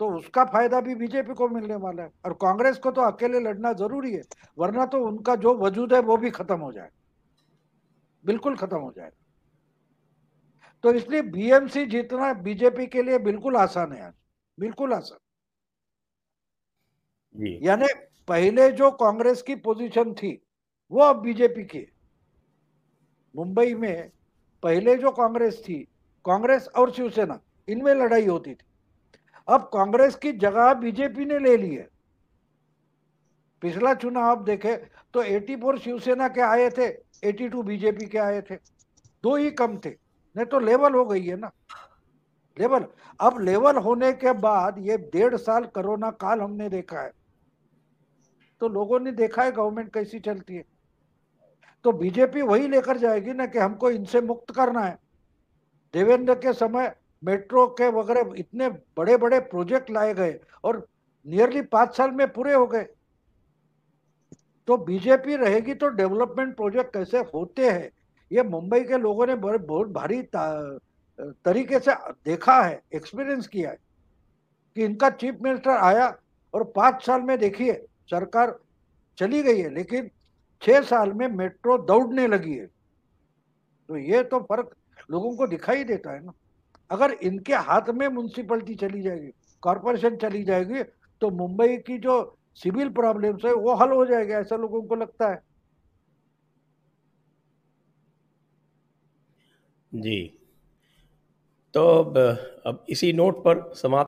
तो उसका फ़ायदा भी बीजेपी को मिलने वाला है और कांग्रेस को तो अकेले लड़ना ज़रूरी है वरना तो उनका जो वजूद है वो भी खत्म हो जाए। बिल्कुल खत्म हो जाए। तो इसलिए बीएमसी जीतना बीजेपी के लिए बिल्कुल आसान है आज। बिल्कुल आसान। यानी पहले जो कांग्रेस की पोजीशन थी वो अब बीजेपी की मुंबई में पहले जो कांग्रेस थी कांग्रेस और शिवसेना इनमें लड़ाई होती थी। अब कांग्रेस की जगह बीजेपी ने ले ली है। पिछला चुनाव आप देखे तो 84 शिवसेना के आए थे 82 बीजेपी के आए थे। दो ही कम थे, नहीं तो लेवल हो गई है ना। लेवल, अब लेवल होने के बाद ये डेढ़ साल कोरोना काल हमने देखा है। तो लोगों ने देखा है गवर्नमेंट कैसी चलती है। तो बीजेपी वही लेकर जाएगी ना कि हमको इनसे मुक्त करना है। देवेंद्र के समय मेट्रो के वगैरह इतने बड़े बड़े प्रोजेक्ट लाए गए और नियरली पाँच साल में पूरे हो गए। तो बीजेपी रहेगी तो डेवलपमेंट प्रोजेक्ट कैसे होते हैं? ये मुंबई के लोगों ने बड़े बहुत भारी तरीके से देखा है एक्सपीरियंस किया है कि इनका चीफ मिनिस्टर आया और पाँच साल में देखिए, सरकार चली गई है, लेकिन छह साल में मेट्रो दौड़ने लगी है। तो ये तो फ़र्क लोगों को दिखाई देता है ना। अगर इनके हाथ में म्यूनसिपलिटी चली जाएगी कॉरपोरेशन चली जाएगी तो मुंबई की जो सिविल प्रॉब्लम्स है, वो हल हो जाएगा, ऐसा लोगों को लगता है। जी। तो अब इसी नोट पर समाप्त